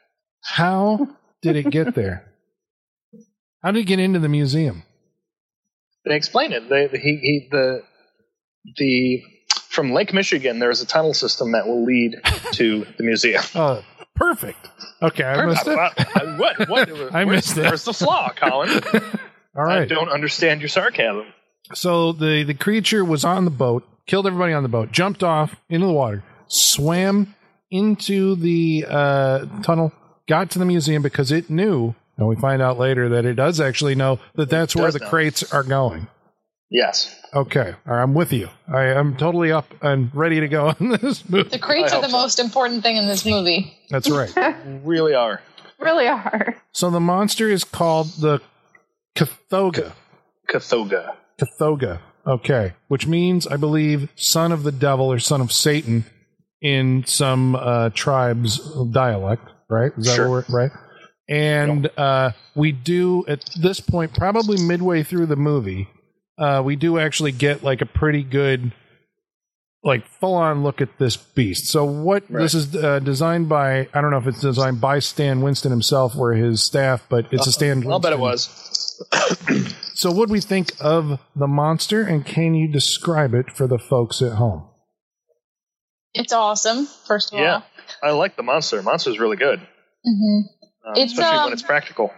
How did it get there? How did it get into the museum? They explain it. They, he, he, the, the, from Lake Michigan, there is a tunnel system that will lead to the museum. Oh, perfect. Okay, I missed it. what? What? I missed it. Where's the flaw, Colin? All right. I don't understand your sarcasm. So the the creature was on the boat, killed everybody on the boat, jumped off into the water, swam into the uh, tunnel, got to the museum because it knew. And we find out later that it does actually know that that's where the know. crates are going. Yes. Okay, all right, I'm with you. I am totally up and ready to go on this movie. The crates I are the so. most important thing in this movie. That's right. Really are. Really are. So the monster is called the Kothoga. Kothoga. Kothoga. Okay. Which means, I believe, son of the devil or son of Satan in some uh, tribes dialect, right? Is that Sure. what we're, right? And uh, we do, at this point, probably midway through the movie, uh, we do actually get like a pretty good, like full on look at this beast. So, what this is uh, designed by, I don't know if it's designed by Stan Winston himself or his staff, but it's a Stan I'll bet it was. so, what do we think of the monster, and can you describe it for the folks at home? It's awesome. First of Yeah. all, I like the monster. Monster's is really good. hmm Um, It's, especially um, when it's practical.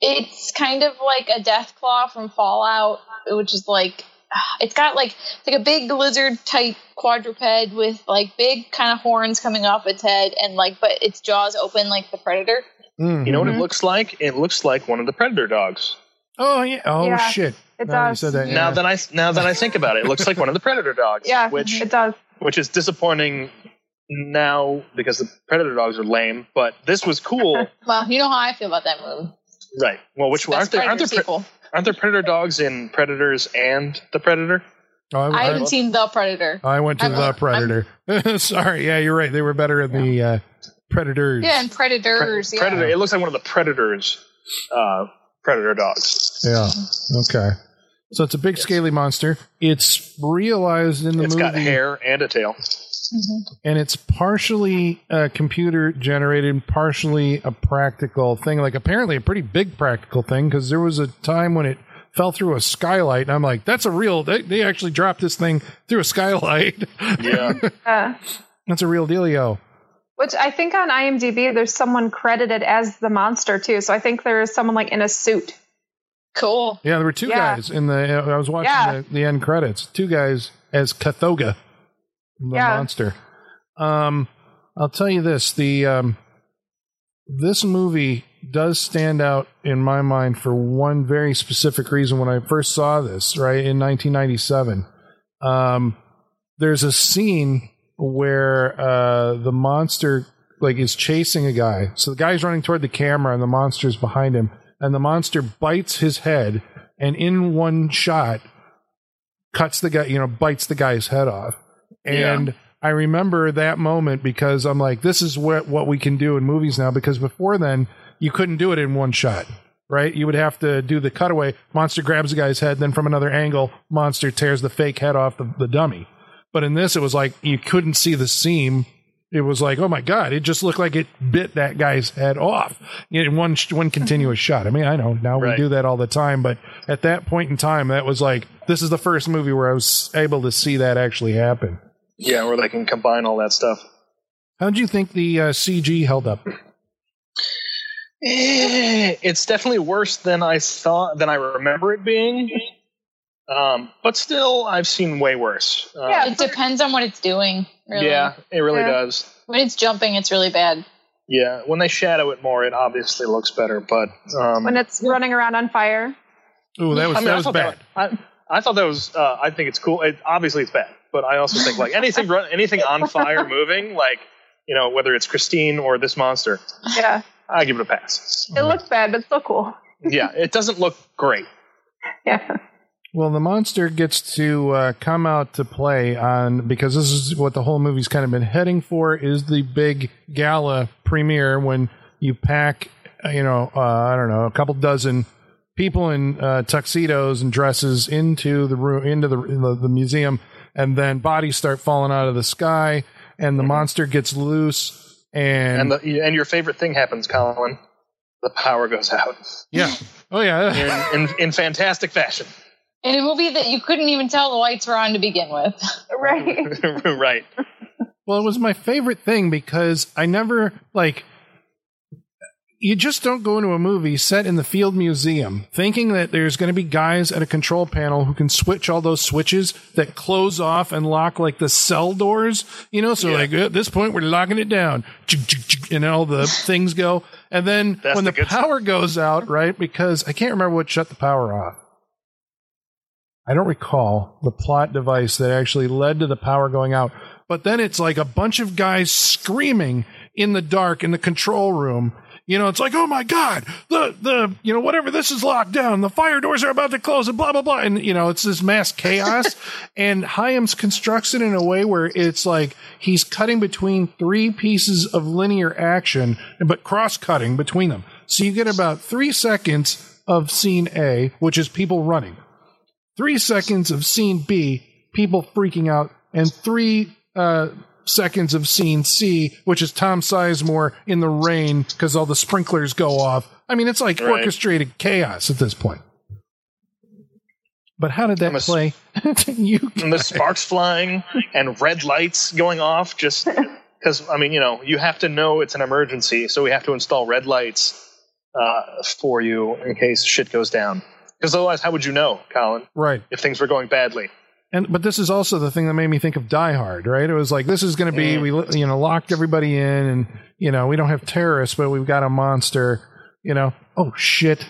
it's kind of like a death claw from Fallout, which is like it's got like it's like a big lizard type quadruped with like big kind of horns coming off its head and like but its jaws open like the predator. Mhm. You know what it looks like? It looks like one of the predator dogs. Oh yeah. Oh Yeah, shit. It Now does. said that, yeah. Now that I now that I think about it, it looks like one of the predator dogs. Yeah, which it does. Which is disappointing now because the predator dogs are lame. But this was cool, Well, you know how I feel about that movie. right? Well, which Best aren't there aren't Predator there, pre- aren't there predator dogs in Predators and the Predator? Oh, I, I I- haven't seen the Predator. I went to I'm- the Predator. Sorry. Yeah, you're right. They were better in the uh, Predators. Yeah, and Predators. yeah. Predator. It looks like one of the Predators. Uh, predator dogs. Yeah. Okay. So it's a big scaly monster. It's realized in the It's movie, got hair and a tail. and it's partially uh, computer generated, partially a practical thing. Like apparently a pretty big practical thing because there was a time when it fell through a skylight, and I'm like, that's a real. They, they actually dropped this thing through a skylight. Yeah. Uh, that's a real dealio. which I think on IMDb there's someone credited as the monster too. So I think there is someone like in a suit. Cool. Yeah, there were two Yeah. guys in the. I was watching Yeah. the, the end credits. Two guys as Kothoga, the Yeah. monster. Um, I'll tell you this: the um, this movie does stand out in my mind for one very specific reason. When I first saw this, right in 1997, um, there's a scene where uh, the monster like is chasing a guy. So the guy's running toward the camera, and the monster's behind him, and the monster bites his head, and in one shot, cuts the guy, you know, bites the guy's head off. And I remember that moment because I'm like, this is what what we can do in movies now. Because before then, you couldn't do it in one shot, right? You would have to do the cutaway. Monster grabs the guy's head, then from another angle, monster tears the fake head off the, the dummy. But in this, it was like you couldn't see the seam. It was like, oh my god! It just looked like it bit that guy's head off in one one continuous shot. I mean, I know now we do that all the time, but at that point in time, that was like this is the first movie where I was able to see that actually happen. Yeah, where they can combine all that stuff. How did you think the uh, CG held up? Eh, It's definitely worse than I thought than I remember it being. Um, but still, I've seen way worse. Uh, Yeah. It depends on what it's doing. Really. yeah, it really Yeah. does. When it's jumping, it's really bad. Yeah, when they shadow it more, it obviously looks better. But um, When it's running around on fire. Ooh, that was I mean, that I was thought bad. I, I thought that was. Uh, I think it's cool. It, obviously, it's bad, but I also think like anything run, anything on fire moving, like you know, whether it's Christine or this monster, Yeah. I give it a pass. It looks bad, but still cool. Yeah, it doesn't look great. Yeah. Well, the monster gets to uh, come out to play on because this is what the whole movie's kind of been heading for is the big gala premiere when you pack, you know, uh, I don't know, a couple dozen people in uh, tuxedos and dresses into the room, into the, the the museum, and then bodies start falling out of the sky, and the monster gets loose, and, And the, and your favorite thing happens, Colin. The power goes out yeah, oh yeah, in, in, in fantastic fashion. In a movie that you couldn't even tell the lights were on to begin with. Right. right. Well, it was my favorite thing because I never like you just don't go into a movie set in the Field Museum thinking that there's going to be guys at a control panel who can switch all those switches that close off and lock like the cell doors, you know, so Yeah. like at this point we're locking it down and all the things go and then That's when the the, good power goes out, right? Because I can't remember what shut the power off. I don't recall the plot device that actually led to the power going out. But then it's like a bunch of guys screaming in the dark in the control room. You know, it's like, oh my God, the, the, you know, whatever, this is locked down. The fire doors are about to close and blah, blah, blah. And, you know, it's this mass chaos. and Hyams constructs it in a way where it's like he's cutting between three pieces of linear action, but cross cutting between them. So you get about three seconds of scene A, which is people running three seconds of scene B, people freaking out, and three uh, seconds of scene C, which is Tom Sizemore in the rain because all the sprinklers go off. I mean, it's like Right. orchestrated chaos at this point. But how did that I'm a play? you and the sparks flying and red lights going off just because i mean you know you have to know it's an emergency so we have to install red lights uh, for you in case shit goes down Because otherwise, how would you know, Colin, right. if things were going badly? And but this is also the thing that made me think of Die Hard, right? It was like this is going to be we you know locked everybody in, and you know we don't have terrorists, but we've got a monster. You know, oh shit!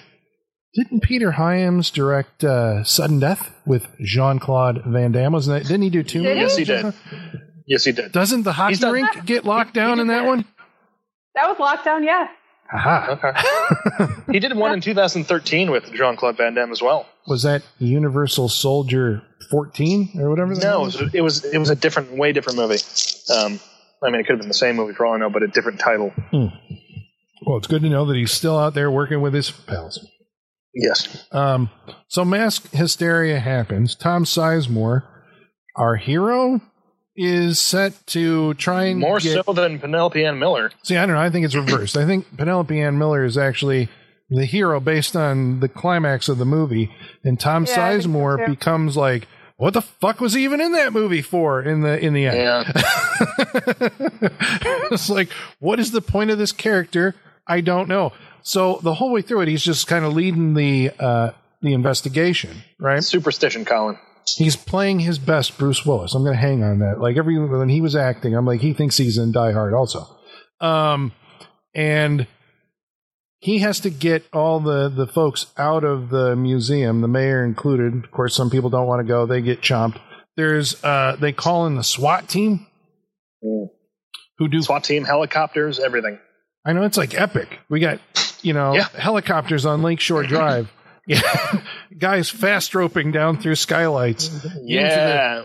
Didn't Peter Hyams direct uh, Sudden Death with Jean Claude Van Damme? Wasn't that? Didn't he do two Did movies? Yes, he did. Yes, he did. Doesn't the hockey He's done- rink get locked down in that one? That was lockdown, yeah. Aha! Okay. he did one in 2013 with Jean Claude Van Damme as well. Was that Universal Soldier 14 or whatever? that No, it was? was, it was it was a different, way different movie. Um, I mean, it could have been the same movie for all I know, but a different title. Well, it's good to know that he's still out there working with his pals. Yes. Um, so mask hysteria happens. Tom Sizemore, our hero, is set to try and More get, so than Penelope Ann Miller. See, I don't know. I think it's reversed. I think Penelope Ann Miller is actually the hero based on the climax of the movie, and Tom Yeah, I think so, Sizemore becomes like, "What the fuck was he even in that movie for?" In the in the end, Yeah. it's like, what is the point of this character? I don't know. So the whole way through it, he's just kind of leading the uh, the investigation, right? Superstition, Colin. He's playing his best, Bruce Willis. I'm going to hang on that. Like every when he was acting, I'm like, he thinks he's in Die Hard, also. Um, and he has to get all the the folks out of the museum, the mayor included. Of course, some people don't want to go; they get chomped. There's uh, they call in the SWAT team, who do SWAT team, helicopters, everything. I know it's like epic. We got, you know, Yeah. helicopters on Lakeshore Drive. Yeah. Guys fast roping down through skylights Yeah.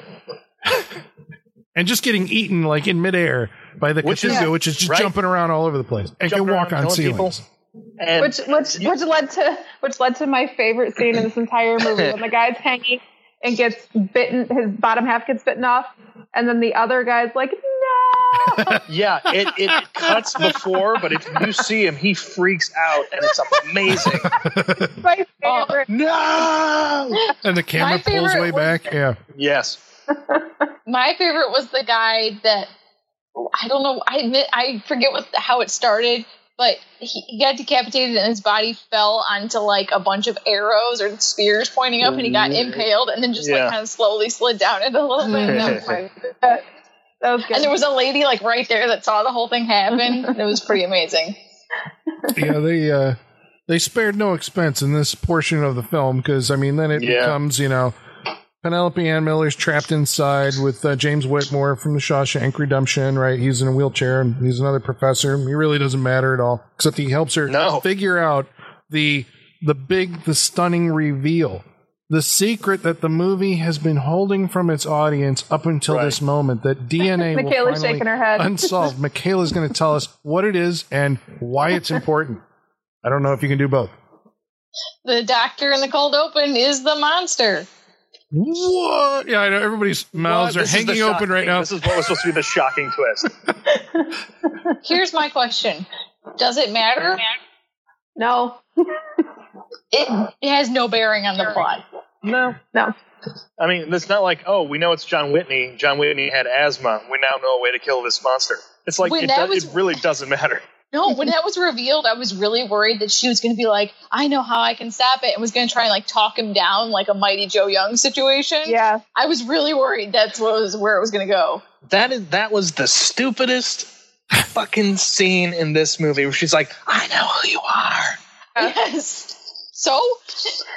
and just getting eaten like in midair by the Which is- Cthulhu, which is just right. jumping around all over the place and Jumping can walk around, on killing people. ceilings. And which which which led to which led to my favorite scene in this entire movie when the guy's hanging and gets bitten his bottom half gets bitten off and then the other guy's like no yeah, it, it cuts before, but if you see him, he freaks out, and it's amazing. my Oh. favorite no. And the camera My pulls way was- back. Yeah. Yes. My favorite was the guy that I don't know. I admit I forget what how it started, but he, he got decapitated and his body fell onto like a bunch of arrows or spears pointing up, and he got mm-hmm. impaled, and then just Yeah. like kind of slowly slid down into a little bit. And, that was my- that was good and there was a lady like right there that saw the whole thing happen. It was pretty amazing. Yeah. They, uh, they spared no expense in this portion of the film because, I mean, then it Yeah. becomes, you know, Penelope Ann Miller's trapped inside with uh, James Whitmore from the Shawshank Redemption, right? He's in a wheelchair and he's another professor. He really doesn't matter at all, except he helps her No. figure out the the big, the stunning reveal, the secret that the movie has been holding from its audience up until Right. this moment. That DNA will Michaela's finally shaking her head. unsolved. Michaela's going to tell us what it is and why it's important. I don't know if you can do both. The doctor in the cold open is the monster. What? Yeah, I know everybody's mouths What? are This hanging open right now. This is what was supposed to be the shocking twist. Here's my question: Does it matter? no It, it has no bearing on the plot. No. no I mean, it's not like, oh, we know it's John Whitney. John Whitney had asthma. We now know a way to kill this monster. It's like, it, does, was- it really doesn't matter. No, when that was revealed, I was really worried that she was going to be like, "I know how I can stop it," and was going to try and like talk him down, like a Mighty Joe Young situation. yeah I was really worried that's what was where it was going to go. That is that was the stupidest fucking scene in this movie where she's like, I know who you are. Yes. So it doesn't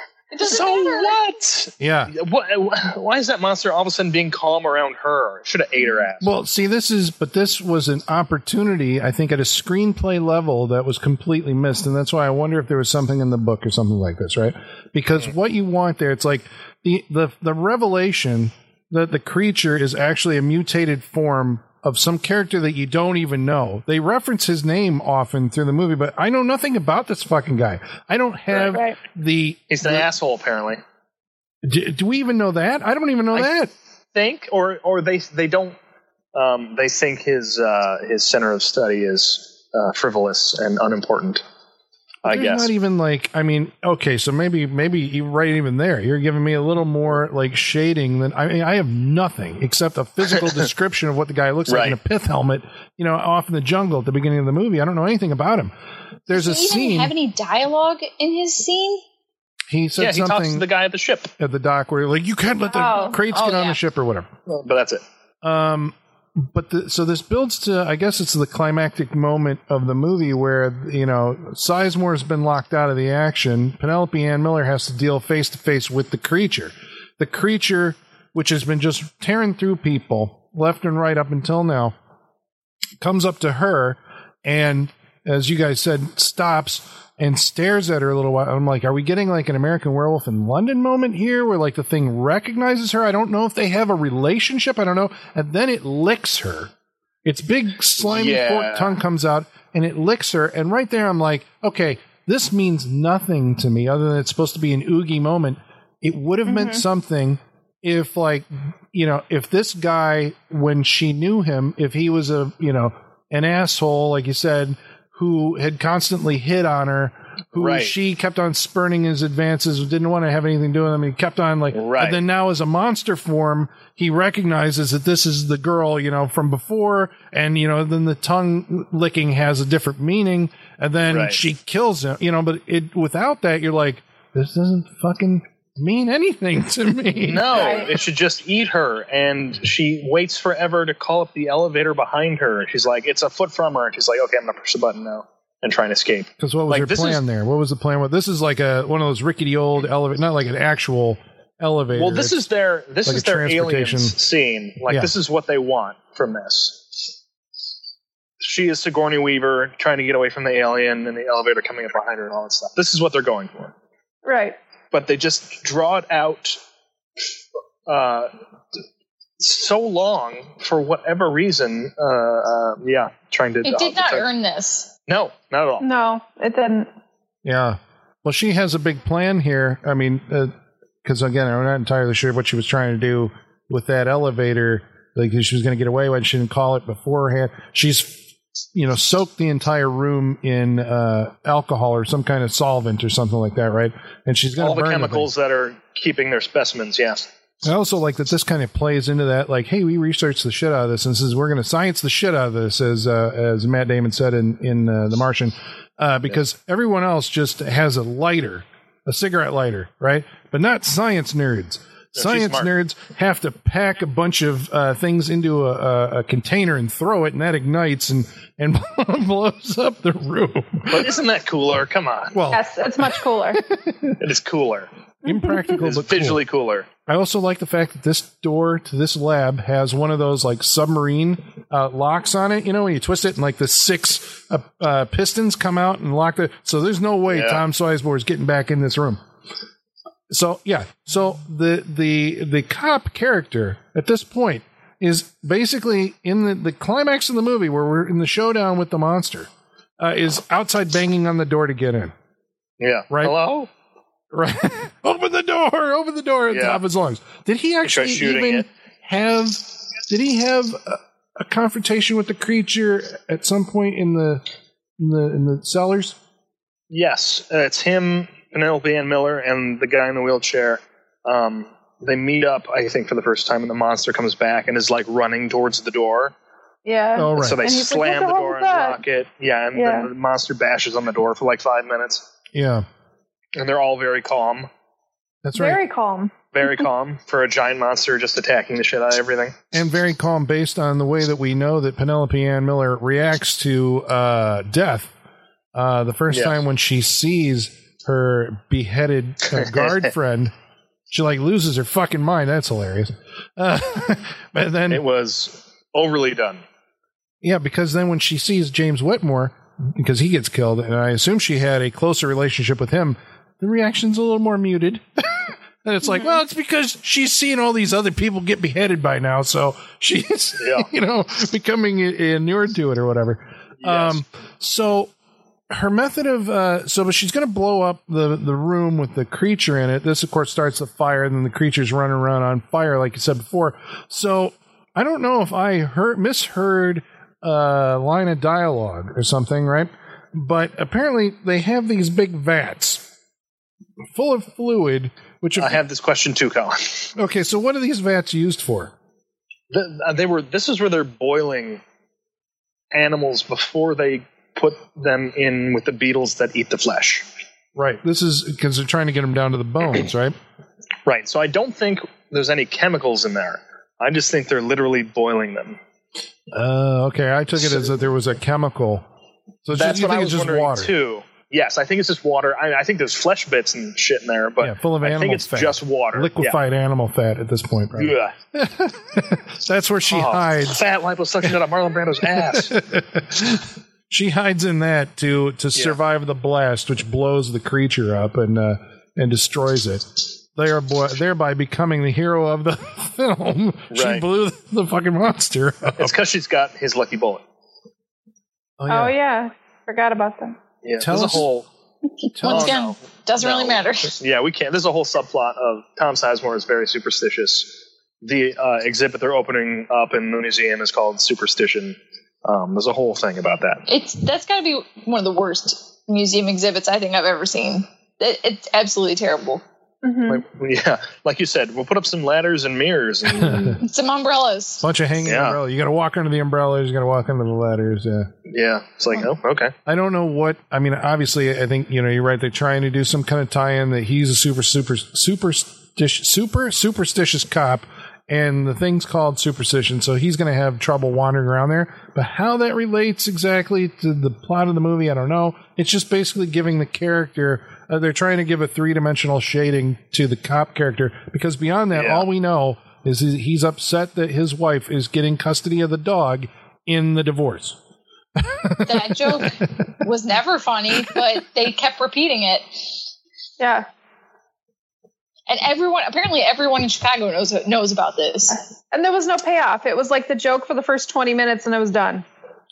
So matter. what? Yeah. What? Why is that monster all of a sudden being calm around her? Should have ate her ass. Well, see, this is, but this was an opportunity, I think, at a screenplay level that was completely missed. And that's why I wonder if there was something in the book or something like this, right? Because what you want there, it's like the, the, the revelation that the creature is actually a mutated form of some character that you don't even know. They reference his name often through the movie, but I know nothing about this fucking guy. I don't have Right. the. He's an asshole, apparently. Do, do we even know that? I don't even know I- that. Think or or they they don't. Um, they think his uh, his center of study is uh, frivolous and unimportant. I There's guess. not even like I mean, okay, so maybe maybe right even there. You're giving me a little more like shading than I mean. I have nothing except a physical description of what the guy looks like in a pith helmet. You know, off in the jungle at the beginning of the movie. I don't know anything about him. There's a Does he even scene. have any dialogue in his scene? He said yeah, he talks to something the guy at the ship, at the dock where like you can't let the Oh. crates Oh, get on yeah. the ship or whatever. but that's it. Um, but the, so this builds to, I guess it's the climactic moment of the movie where you know Sizemore has been locked out of the action. Penelope Ann Miller has to deal face to face with the creature, the creature which has been just tearing through people left and right up until now, comes up to her and, as you guys said, stops and stares at her a little while. I'm like, are we getting like an American Werewolf in London moment here, where like the thing recognizes her? I don't know if they have a relationship. I don't know. And then it licks her. Its big slimy Yeah. forked tongue comes out and it licks her. And right there, I'm like, okay, this means nothing to me other than it's supposed to be an oogie moment. It would have meant mm-hmm. something if, like, you know, if this guy, when she knew him, if he was a, you know, an asshole, like you said, who had constantly hit on her, who Right. she kept on spurning his advances, didn't want to have anything to do with him. He kept on like, Right. and then now as a monster form, he recognizes that this is the girl, you know, from before, and you know, then the tongue licking has a different meaning, and then Right. she kills him, you know. But it without that, you're like, this doesn't fucking mean anything to me. No, Right. it should just eat her. And she waits forever to call up the elevator behind her. She's like, it's a foot from her. And she's like, okay, I'm going to push the button now and try and escape. Because what was Like, her plan is- there? What was the plan? What this is like a one of those rickety old elevator, not like an actual elevator. Well, this It's- is their this like is their transportation- aliens scene. Like Yeah. this is what they want from this. She is Sigourney Weaver trying to get away from the alien and the elevator coming up behind her and all that stuff. This is what they're going for. Right. But they just draw it out uh, so long for whatever reason. Uh, uh, yeah, trying to. It did not uh, earn this. No, not at all. No, it didn't. Yeah. Well, she has a big plan here. I mean, because again, I'm not entirely sure what she was trying to do with that elevator. Like she was going to get away when She didn't call it beforehand. She's, you know, soak the entire room in uh, alcohol or some kind of solvent or something like that, right? And she's going All the chemicals that are keeping their specimens. Yes. I also like that this kind of plays into that. Like, hey, we researched the shit out of this, and says we're going to science the shit out of this, as uh, as Matt Damon said in in uh, The Martian, uh, because everyone else just has a lighter, a cigarette lighter, right? But not science nerds. Science nerds have to pack a bunch of uh, things into a, a, a container and throw it, and that ignites and and blows up the room. But isn't that cooler? Come on. Well, Yes, it's much cooler. It is cooler. impractical, It's but cool. visually cooler. I also like the fact that this door to this lab has one of those like submarine uh, locks on it. You know, when you twist it and like the six uh, uh, pistons come out and lock the. So there's no way Yeah. Tom Sizemore is getting back in this room. So yeah, so the the the cop character at this point is basically in the the climax of the movie where we're in the showdown with the monster. Uh, is outside banging on the door to get in. Yeah. Right. Hello? Right. open the door. Open the door at the top of his lungs. Did he actually even it. have? Did he have a, a confrontation with the creature at some point in the in the in the cellars? Yes. Uh, it's him, Penelope Ann Miller, and the guy in the wheelchair. Um, they meet up, I think, for the first time, and the monster comes back and is like running towards the door. Yeah. Oh right. So they And he's like, slam "What the the hell door and that?" lock it. Yeah, and Yeah. the monster bashes on the door for like five minutes. yeah, And they're all very calm. that's right. Very calm. Very calm for a giant monster just attacking the shit out of everything. and very calm based on the way that we know that Penelope Ann Miller reacts to uh, death. Uh, the first Yes. time when she sees her beheaded uh, guard friend, she like loses her fucking mind. That's hilarious. Uh, but then It was overly done. Yeah, because then when she sees James Whitmore, because he gets killed, and I assume she had a closer relationship with him, the reaction's a little more muted. and it's like, well, it's because she's seen all these other people get beheaded by now, so she's, Yeah. you know, becoming inured to it or whatever. Yes. Um, so her method of uh, so but she's going to blow up the the room with the creature in it. This, of course, starts the fire, and then the creature's running around on fire, like you said before. So I don't know if I heard misheard a line of dialogue or something, right? But apparently they have these big vats full of fluid. Which I have this question too, Colin. okay, so what are these vats used for? The, uh, they were. This is where they're boiling animals before they put them in with the beetles that eat the flesh. Right. This is because they're trying to get them down to the bones, right? Right. So I don't think there's any chemicals in there. I just think they're literally boiling them. Uh, okay. I took it as that there was a chemical. So That's just, you what I think was it's just water. too. Yes, I think it's just water. I, I think there's flesh bits and shit in there, but Yeah, full of I animal think it's fat. just water. Liquefied animal fat at this point, Yeah. right? Ugh. That's where she Oh, hides. Fat liposuction out of Marlon Brando's ass. She hides in that to to survive the blast, which blows the creature up and uh, and destroys it. They are bo- thereby becoming the hero of the film. She Right. blew the fucking monster up. it's because she's got his lucky bullet. Oh yeah, forgot about that. Yeah, Tell there's us- a whole. Tell Once us- again, doesn't No. really matter. Yeah, we can't. There's a whole subplot of Tom Sizemore is very superstitious. The uh, exhibit they're opening up in the museum is called Superstition. Um, there's a whole thing about that. It's that's got to be one of the worst museum exhibits I think I've ever seen. It, it's absolutely terrible. hmm Like, yeah, like you said, we'll put up some ladders and mirrors. And, Some umbrellas. bunch of hanging Yeah. umbrellas. You got to walk under the umbrellas. You got to walk under the ladders. Yeah. yeah, it's like, oh, okay. I don't know what. I mean, obviously, I think you know you're right. They're trying to do some kind of tie-in that he's a super, super, superstitious, super superstitious cop, and the thing's called superstition. So he's going to have trouble wandering around there. But how that relates exactly to the plot of the movie, I don't know. It's just basically giving the character. Uh, they're trying to give a three-dimensional shading to the cop character because beyond that, Yeah. all we know is he's upset that his wife is getting custody of the dog in the divorce. That joke was never funny, but they kept repeating it. Yeah, And everyone, apparently, everyone in Chicago knows knows about this. and there was no payoff. It was like the joke for the first twenty minutes, and it was done.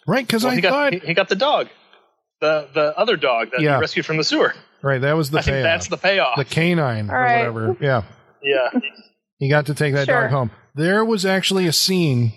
Right? Because Well, I he got thought he, he got the dog, the the other dog that Yeah. he rescued from the sewer. Right, that was the I think payoff. that's the payoff. the canine All or right. whatever. Yeah, yeah, he got to take that Sure. dog home. There was actually a scene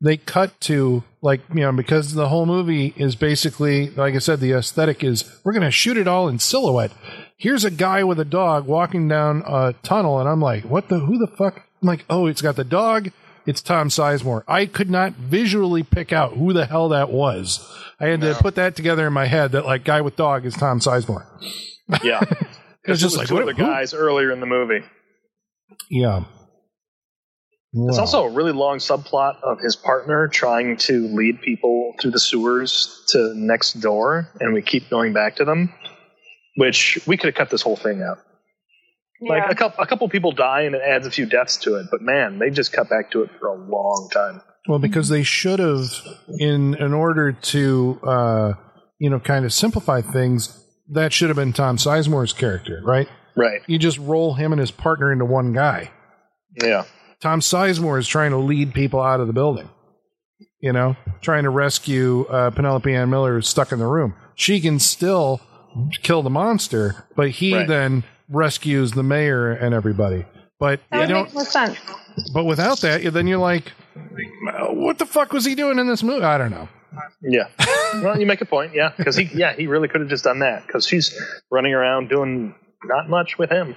they cut to, like you know, because the whole movie is basically, like I said, the aesthetic is we're going to shoot it all in silhouette. Here's a guy with a dog walking down a tunnel, and I'm like, what the? Who the fuck? I'm like, oh, it's got the dog. It's Tom Sizemore. I could not visually pick out who the hell that was. I had to put that together in my head that like guy with dog is Tom Sizemore. yeah. It's Because just just like, two what- who? guys earlier in the movie. Yeah. There's Wow. also a really long subplot of his partner trying to lead people through the sewers to next door, and we keep going back to them. Which we could have cut this whole thing out. Like a couple, a couple people die, and it adds a few deaths to it. But man, they just cut back to it for a long time. Well, because they should have, in in order to, uh, you know, kind of simplify things, that should have been Tom Sizemore's character, right? Right? You just roll him and his partner into one guy. Yeah. Tom Sizemore is trying to lead people out of the building. You know, trying to rescue uh, Penelope Ann Miller who's stuck in the room. She can still kill the monster, but he Right. then rescues the mayor and everybody. But that you would don't. make more sense. But without that, then you're like, what the fuck was he doing in this movie? I don't know. Yeah. well, you make a point. Yeah, because he, yeah, he really could have just done that because she's running around doing not much with him.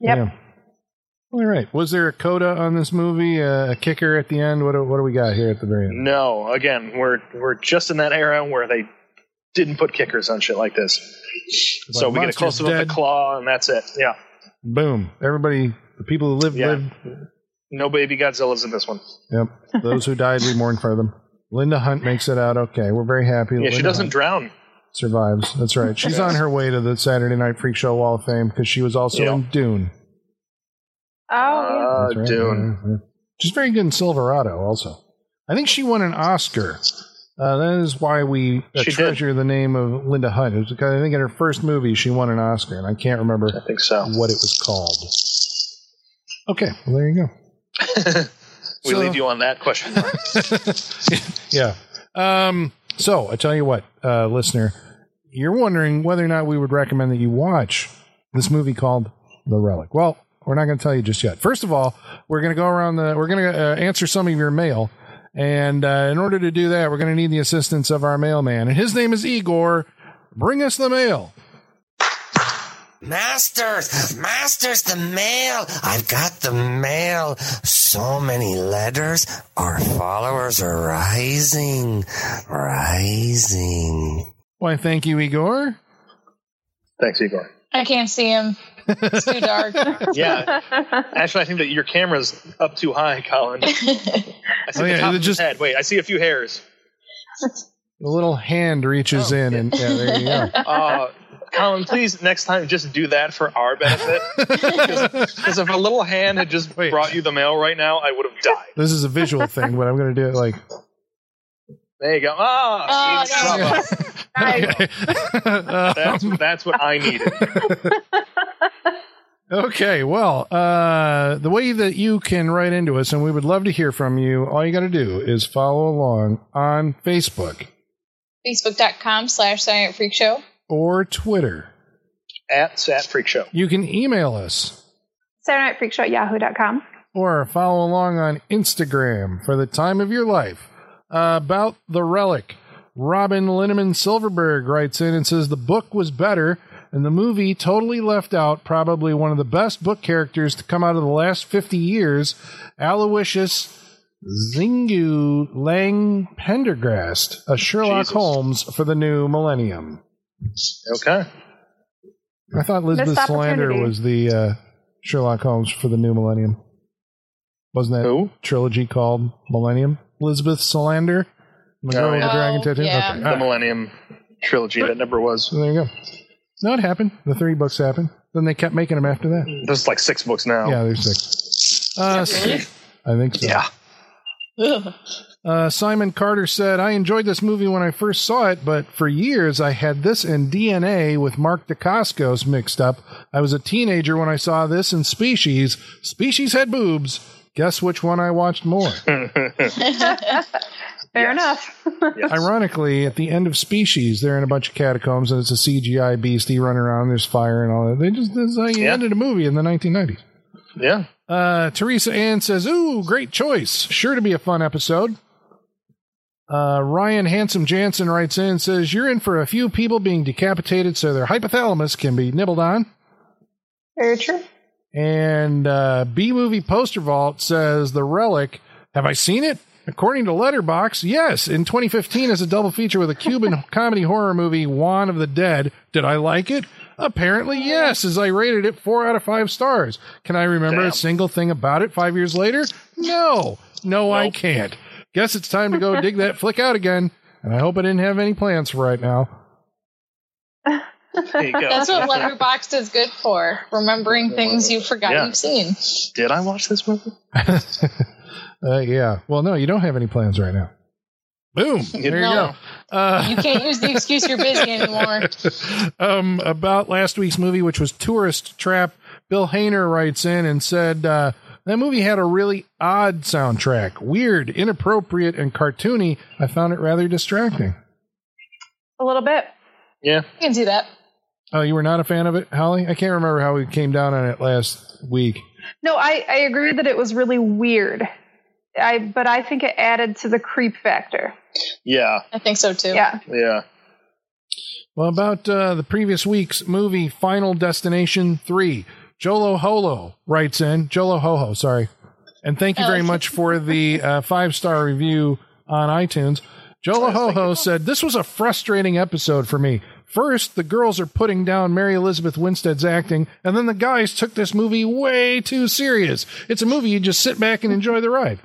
Yep. Yeah. All right. Was there a coda on this movie? Uh, a kicker at the end? What do, what do we got here at the very end? No, again, we're we're just in that era where they didn't put kickers on shit like this. So we get a close up of the claw, and that's it. Yeah, Boom. Everybody, the people who live, Yeah. live. no baby Godzilla's in this one. Yep. Those who died, we mourn for them. Linda Hunt makes it out okay. We're very happy. that Yeah, she doesn't Hunt drown. survives. That's right. She's on her way to the Saturday Night Freak Show Wall of Fame because she was also Yeah. in Dune. Oh, yeah. Uh, right. Dune. Yeah, yeah. She's very good in Silverado, also. I think she won an Oscar. Uh, that is why we uh, She did. treasure the name of Linda Hunt. It was because I think in her first movie she won an Oscar, and I can't remember I think so. what it was called. Okay, well there you go. we So- leave you on that question. yeah. Um, so I tell you what, uh, listener, you're wondering whether or not we would recommend that you watch this movie called The Relic. Well, we're not going to tell you just yet. First of all, we're going to go around the. We're going to uh, answer some of your mail, and uh, in order to do that, we're going to need the assistance of our mailman, and his name is Igor. Bring us the mail. Masters, masters, the mail. I've got the mail. So many letters. Our followers are rising, rising. Why, thank you, Igor. Thanks, Igor. I can't see him. It's too dark. Yeah. Actually, I think that your camera's up too high, Colin. I see Oh, the yeah, top it of just- head. Wait, I see a few hairs. A little hand reaches Oh, in, and yeah, there you go. Uh, Colin, please next time just do that for our benefit. Because if a little hand had just Wait. brought you the mail right now, I would have died. This is a visual thing, but I'm going to do it like. There you go. Ah, Oh, see, no. bravo. Okay. that's Um, that's what I needed. Okay, well, uh, the way that you can write into us, and we would love to hear from you, all you got to do is follow along on Facebook Facebook.com slash Silent Freak Show. or Twitter. At Sat Freak Show. You can email us Saturday Night Freak Show at yahoo.com. or follow along on Instagram for the time of your life. Uh, about the relic, Robin Linneman Silverberg writes in and says the book was better and the movie totally left out probably one of the best book characters to come out of the last 50 years, Aloysius Xingu Leng Pendergast, a Sherlock Jesus. Holmes for the new millennium. Okay. I thought Elizabeth Missed Salander was the uh, Sherlock Holmes for the new millennium. Wasn't that Who? trilogy called Millennium? Elizabeth Salander? The Oh, with the yeah. dragon tattoo? yeah. Okay. The all right. Millennium trilogy that never was. So there you go. No, it happened. The three books happened. Then they kept making them after that. There's like six books now. Yeah, there's six. Uh, Really? I think so. Yeah. Ugh. Uh, Simon Carter said, I enjoyed this movie when I first saw it, but for years I had this and DNA with Mark Dacascos mixed up. I was a teenager when I saw this and Species. Species had boobs. Guess which one I watched more? Fair Yes. enough. Yes. Ironically, at the end of Species, they're in a bunch of catacombs and it's a CGI beastie running around. There's fire and all that. They just, this is how you Yeah. ended a movie in the 1990s. Yeah. Uh, Teresa Ann says, Ooh, great choice. Sure to be a fun episode. Uh, Ryan Handsome Jansen writes in and says, You're in for a few people being decapitated so their hypothalamus can be nibbled on. Very true. And uh, B Movie Poster Vault says, The Relic. Have I seen it? According to Letterboxd, yes. In 2015, as a double feature with a Cuban comedy horror movie, Juan of the Dead. Did I like it? Apparently, oh, yes, as I rated it four out of five stars. Can I remember a single thing about it five years later? No. No, I can't. Guess it's time to go dig that flick out again. And I hope I didn't have any plans for right now. There you go. That's what Letterboxd is good for. Remembering things you forgot Yeah. you've seen. Did I watch this movie? Uh, yeah. Well, no, you don't have any plans right now. Boom. There you go. Uh, You can't use the excuse you're busy anymore. um, about last week's movie, which was Tourist Trap, Bill Hayner writes in and said uh, that movie had a really odd soundtrack, weird, inappropriate, and cartoony. I found it rather distracting. A little bit. Yeah. You can do that. Oh, you were not a fan of it, Holly? I can't remember how we came down on it last week. No, I, I agree that it was really weird. I but I think it added to the creep factor. Yeah. I think so too. Yeah. Yeah. Well, about uh, the previous week's movie, Final Destination 3, Jolo Holo writes in, Jolo Hoho, sorry. And thank you very Oh. much for the uh, five star review on iTunes. Jolo Hoho said, This was a frustrating episode for me. First, the girls are putting down Mary Elizabeth Winstead's acting, and then the guys took this movie way too serious. It's a movie you just sit back and enjoy the ride.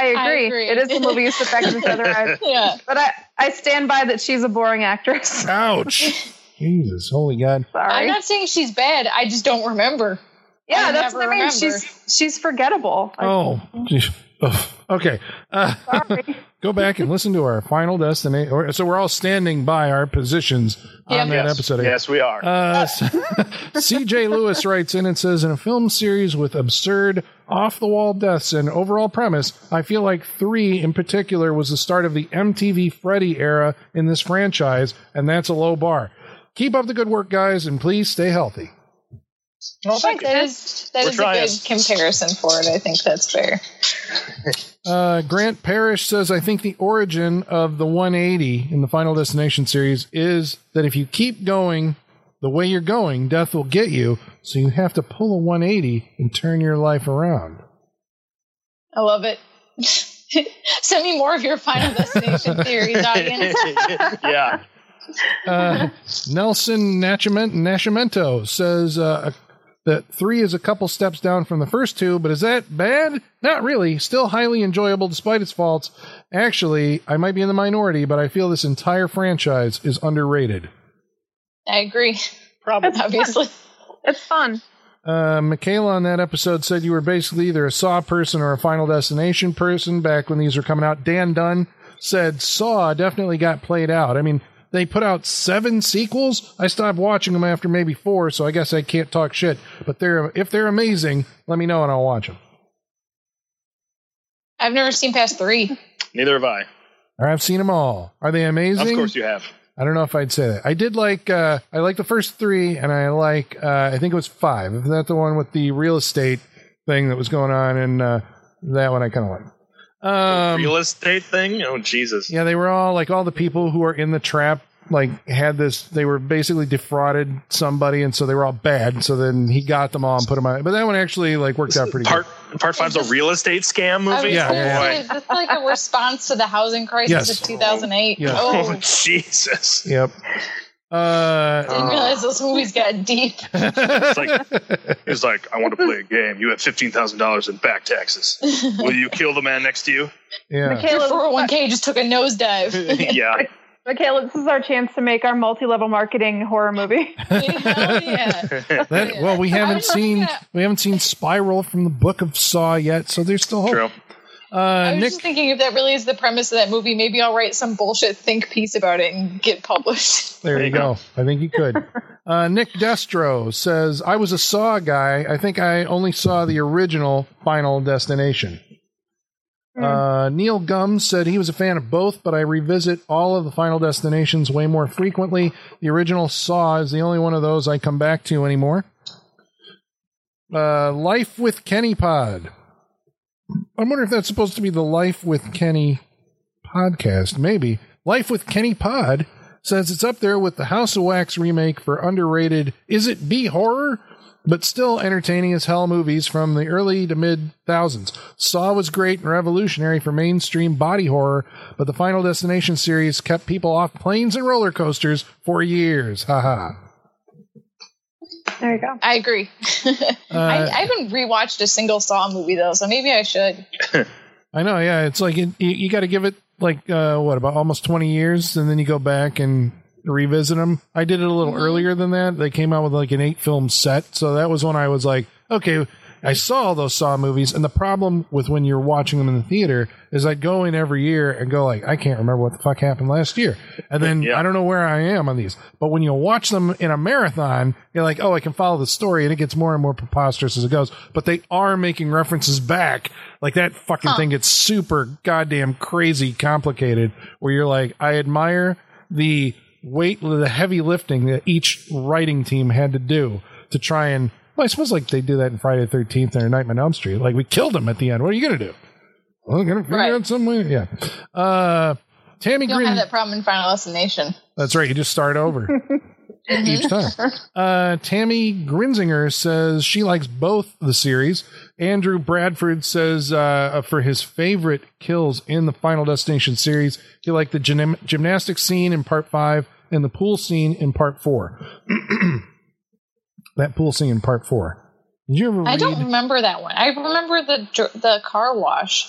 I agree. agree. It is a movie you sit back and the ride. Yeah. But I, I stand by that she's a boring actress. Ouch. Jesus, holy God. Sorry. I'm not saying she's bad. I just don't remember. yeah, I that's what I mean. remember. She's she's forgettable. Oh, geez. Ugh. okay. Uh, go back and listen to our final destination. So we're all standing by our positions on Yeah. that yes. episode. Yes, we are. Uh, CJ Lewis writes in and says, in a film series with absurd, off the wall deaths and overall premise, I feel like three in particular was the start of the MTV Freddy era in this franchise, and that's a low bar. Keep up the good work, guys, and please stay healthy. Thank you. That is that We're is a good comparison for it. I think that's fair. Uh, Grant Parrish says, I think the origin of the 180 in the Final Destination series is that if you keep going the way you're going, death will get you. So you have to pull a 180 and turn your life around. I love it. Send me more of your Final Destination theories, audience. yeah. Uh, Nelson Nachiment- Nascimento says uh, that three is a couple steps down from the first two, but is that bad? Not really. Still highly enjoyable despite its faults. Actually, I might be in the minority, but I feel this entire franchise is underrated. I agree. Probably. It's Obviously. It's fun. Uh, Michaela on that episode said you were basically either a Saw person or a Final Destination person back when these were coming out. Dan Dunn said Saw definitely got played out. I mean, they put out seven sequels. I stopped watching them after maybe four, so I guess I can't talk shit. But they're if they're amazing, let me know and I'll watch them. I've never seen past three. Neither have I. Or I've seen them all. Are they amazing? Of course you have. I don't know if I'd say that. I did like uh I like the first three and I like uh I think it was five. Isn't that the one with the real estate thing that was going on and uh that one I kinda like. Um Real estate thing? Oh Jesus. Yeah, they were all like all the people who were in the trap like had this they were basically defrauded somebody and so they were all bad. So then he got them all and put them on but that one actually like worked out pretty Part good. part five's a real estate scam I was movie? Yeah, yeah, say, Boy. is like a response to the housing crisis Yes. of 2008? Yeah. Oh Oh, Jesus. Yep. Uh didn't realize those movies got deep. It's like he's like, I want to play a game. You have fifteen thousand dollars in back taxes. Will you kill the man next to you? Your yeah. Michaela, 401k just took a nosedive. yeah. Michaela, this is our chance to make our multi-level marketing horror movie. Yeah. That, well, we haven't seen we haven't seen Spiral from the Book of Saw yet, so there's still hope. True. Uh, I was Nick, just thinking if that really is the premise of that movie, maybe I'll write some bullshit think piece about it and get published. there you go. I think you could. Uh, Nick Destro says, "I was a Saw guy. I think I only saw the original Final Destination." Uh, Neil Gums said he was a fan of both, but I revisit all of the Final Destinations way more frequently. The original Saw is the only one of those I come back to anymore. Uh, Life with Kenny Pod. I wonder if that's supposed to be the Life with Kenny podcast. Maybe. Life with Kenny Pod says it's up there with the House of Wax remake for underrated Is It B horror? But still entertaining as hell movies from the early to mid thousands. Saw was great and revolutionary for mainstream body horror, but the Final Destination series kept people off planes and roller coasters for years. Haha. There you go. I agree. I, Uh, I haven't rewatched a single Saw movie though, so maybe I should. I know, yeah. It's like you, you got to give it like uh, what about almost twenty years, and then you go back and revisit them. I did it a little earlier than that. They came out with like an eight film set, so that was when I was like, okay. I saw all those Saw movies, and the problem with when you're watching them in the theater is I'd go in every year and go like, I can't remember what the fuck happened last year, and then Yeah. I don't know where I am on these. But when you watch them in a marathon, you're like, oh, I can follow the story, and it gets more and more preposterous as it goes. But they are making references back, like that fucking thing gets super goddamn crazy complicated. Where you're like, I admire the weight, the heavy lifting that each writing team had to do to try and. Well, I suppose like they do that in Friday the Thirteenth or Nightmare on Elm Street. Like we killed him at the end. What are you gonna do? Well, gonna figure Right. out some way. Yeah. Uh, Tammy You don't Green. have that problem in Final Destination. That's right. You just start over each time. Uh, Tammy Grinzinger says she likes both the series. Andrew Bradford says uh, for his favorite kills in the Final Destination series, he liked the gym- gymnastics scene in part five and the pool scene in part four. that pool scene in part four. Did you ever read? I don't remember that one. I remember the the car wash,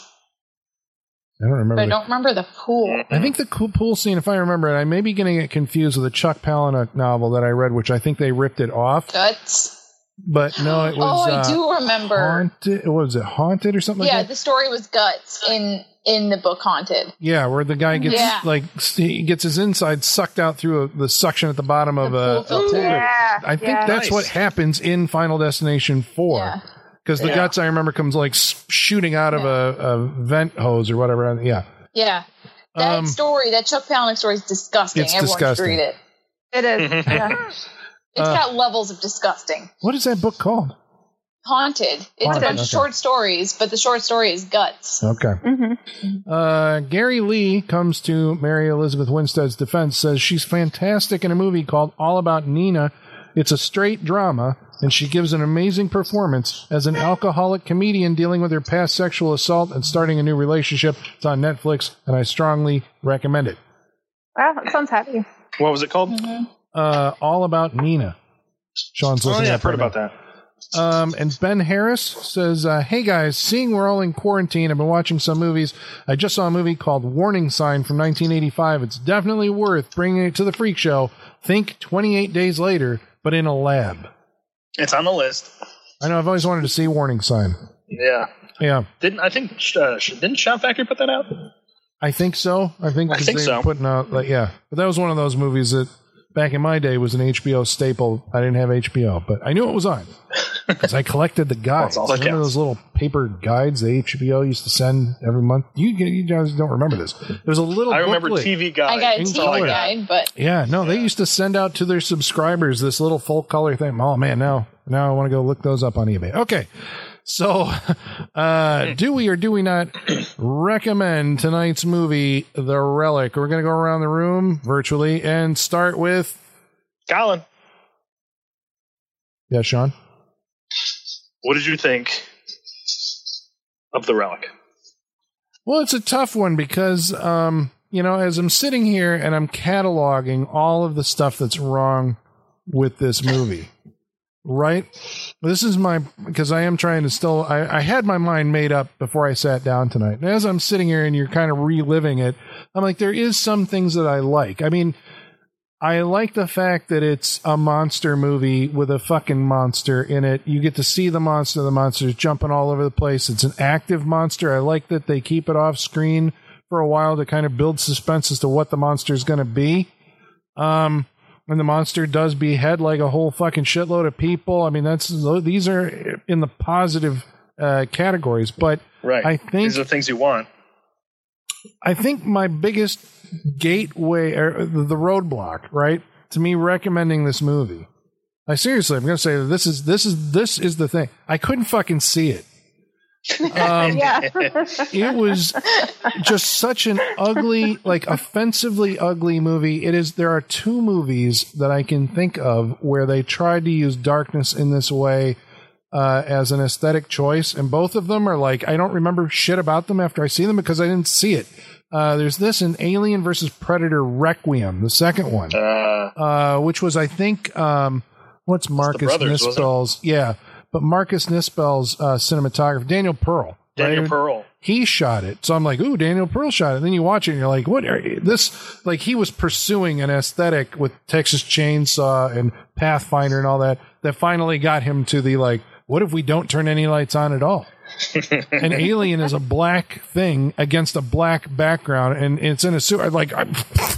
I don't remember. but I the- don't remember the pool. I think the cool pool scene, if I remember it, I may be getting it confused with a Chuck Palahniuk novel that I read, which I think they ripped it off. Guts. But no, it was. oh, I uh, do remember. Haunted. Was it? Haunted or something yeah, like that? the story was guts in in the book Haunted. Yeah, where the guy gets Yeah. like he gets his inside sucked out through a, the suction at the bottom of The a. pool filter. a. Yeah. I think yeah. that's Nice. what happens in Final Destination Four. Yeah. Because the Yeah. guts, I remember, comes like shooting out of a, a vent hose or whatever. Yeah, Yeah. That Um, story, that Chuck Palahniuk story is disgusting. It's Everyone disgusting. should read it. It is. yeah. It's Uh, got levels of disgusting. what is that book called? Haunted. It's Haunted, a bunch of short stories, but the short story is guts. Okay. hmm Uh, Gary Lee comes to Mary Elizabeth Winstead's defense, says she's fantastic in a movie called All About Nina. It's a straight drama, and she gives an amazing performance as an alcoholic comedian dealing with her past sexual assault and starting a new relationship. It's on Netflix, and I strongly recommend it. Wow, that sounds happy. What was it called? Uh, all about Nina. Sean's listening. Oh looking yeah, at I've heard about that. Um, and Ben Harris says, uh, "Hey guys, seeing we're all in quarantine, I've been watching some movies. I just saw a movie called Warning Sign from 1985. It's definitely worth bringing it to the freak show. Think 28 Days Later, but in a lab. It's on the list. I know I've always wanted to see Warning Sign. Yeah. Yeah, Didn't I think uh, didn't Shout Factory put that out? I think so. I think I think they so. putting out, like, yeah, but that was one of those movies that." Back in my day, was an HBO staple. I didn't have HBO, but I knew it was on because I collected the guides. That's all that remember counts. those little paper guides the HBO used to send every month? You, you guys don't remember this. There was a little I remember booklet. TV Guide. I got a Things TV like that. guide, but Yeah, no, they used to send out to their subscribers this little full color thing. Oh man, now now I want to go look those up on eBay. Okay. So, uh, do we or do we not recommend tonight's movie, The Relic? We're going to go around the room virtually and start with, Colin, yeah, Sean. what did you think of the relic? Well, it's a tough one because, um, you know, as I'm sitting here and I'm cataloging all of the stuff that's wrong with this movie, right? This is my, because I am trying to still, I, I had my mind made up before I sat down tonight. And as I'm sitting here and you're kind of reliving it, I'm like, there is some things that I like. I mean, I like the fact that it's a monster movie with a fucking monster in it. You get to see the monster. The monster's jumping all over the place. It's an active monster. I like that they keep it off screen for a while to kind of build suspense as to what the monster is going to be. Um, and the monster does behead like a whole fucking shitload of people. I mean, that's these are in the positive uh, categories. But Right. I think These are things you want. I think my biggest gateway or the roadblock, right, to me recommending this movie. I seriously, I'm going to say that this is this is this is the thing. I couldn't fucking see it. Um, yeah. it was just such an ugly, like offensively ugly movie. It is. There are two movies that I can think of where they tried to use darkness in this way uh, as an aesthetic choice, and both of them are like I don't remember shit about them after I see them because I didn't see it. Uh, there's this in Alien versus Predator Requiem, the second one, Uh, uh, which was I think um, what's Marcus brothers? Nispel's yeah, but Marcus Nispel's uh, cinematographer Daniel Pearl. Daniel right? Pearl. he shot it. So I'm like, ooh, Daniel Pearl shot it. And then you watch it and you're like, what? This like he was pursuing an aesthetic with Texas Chainsaw and Pathfinder and all that that finally got him to the like, what if we don't turn any lights on at all? An alien is a black thing against a black background, and it's in a suit. I'm like, I'm,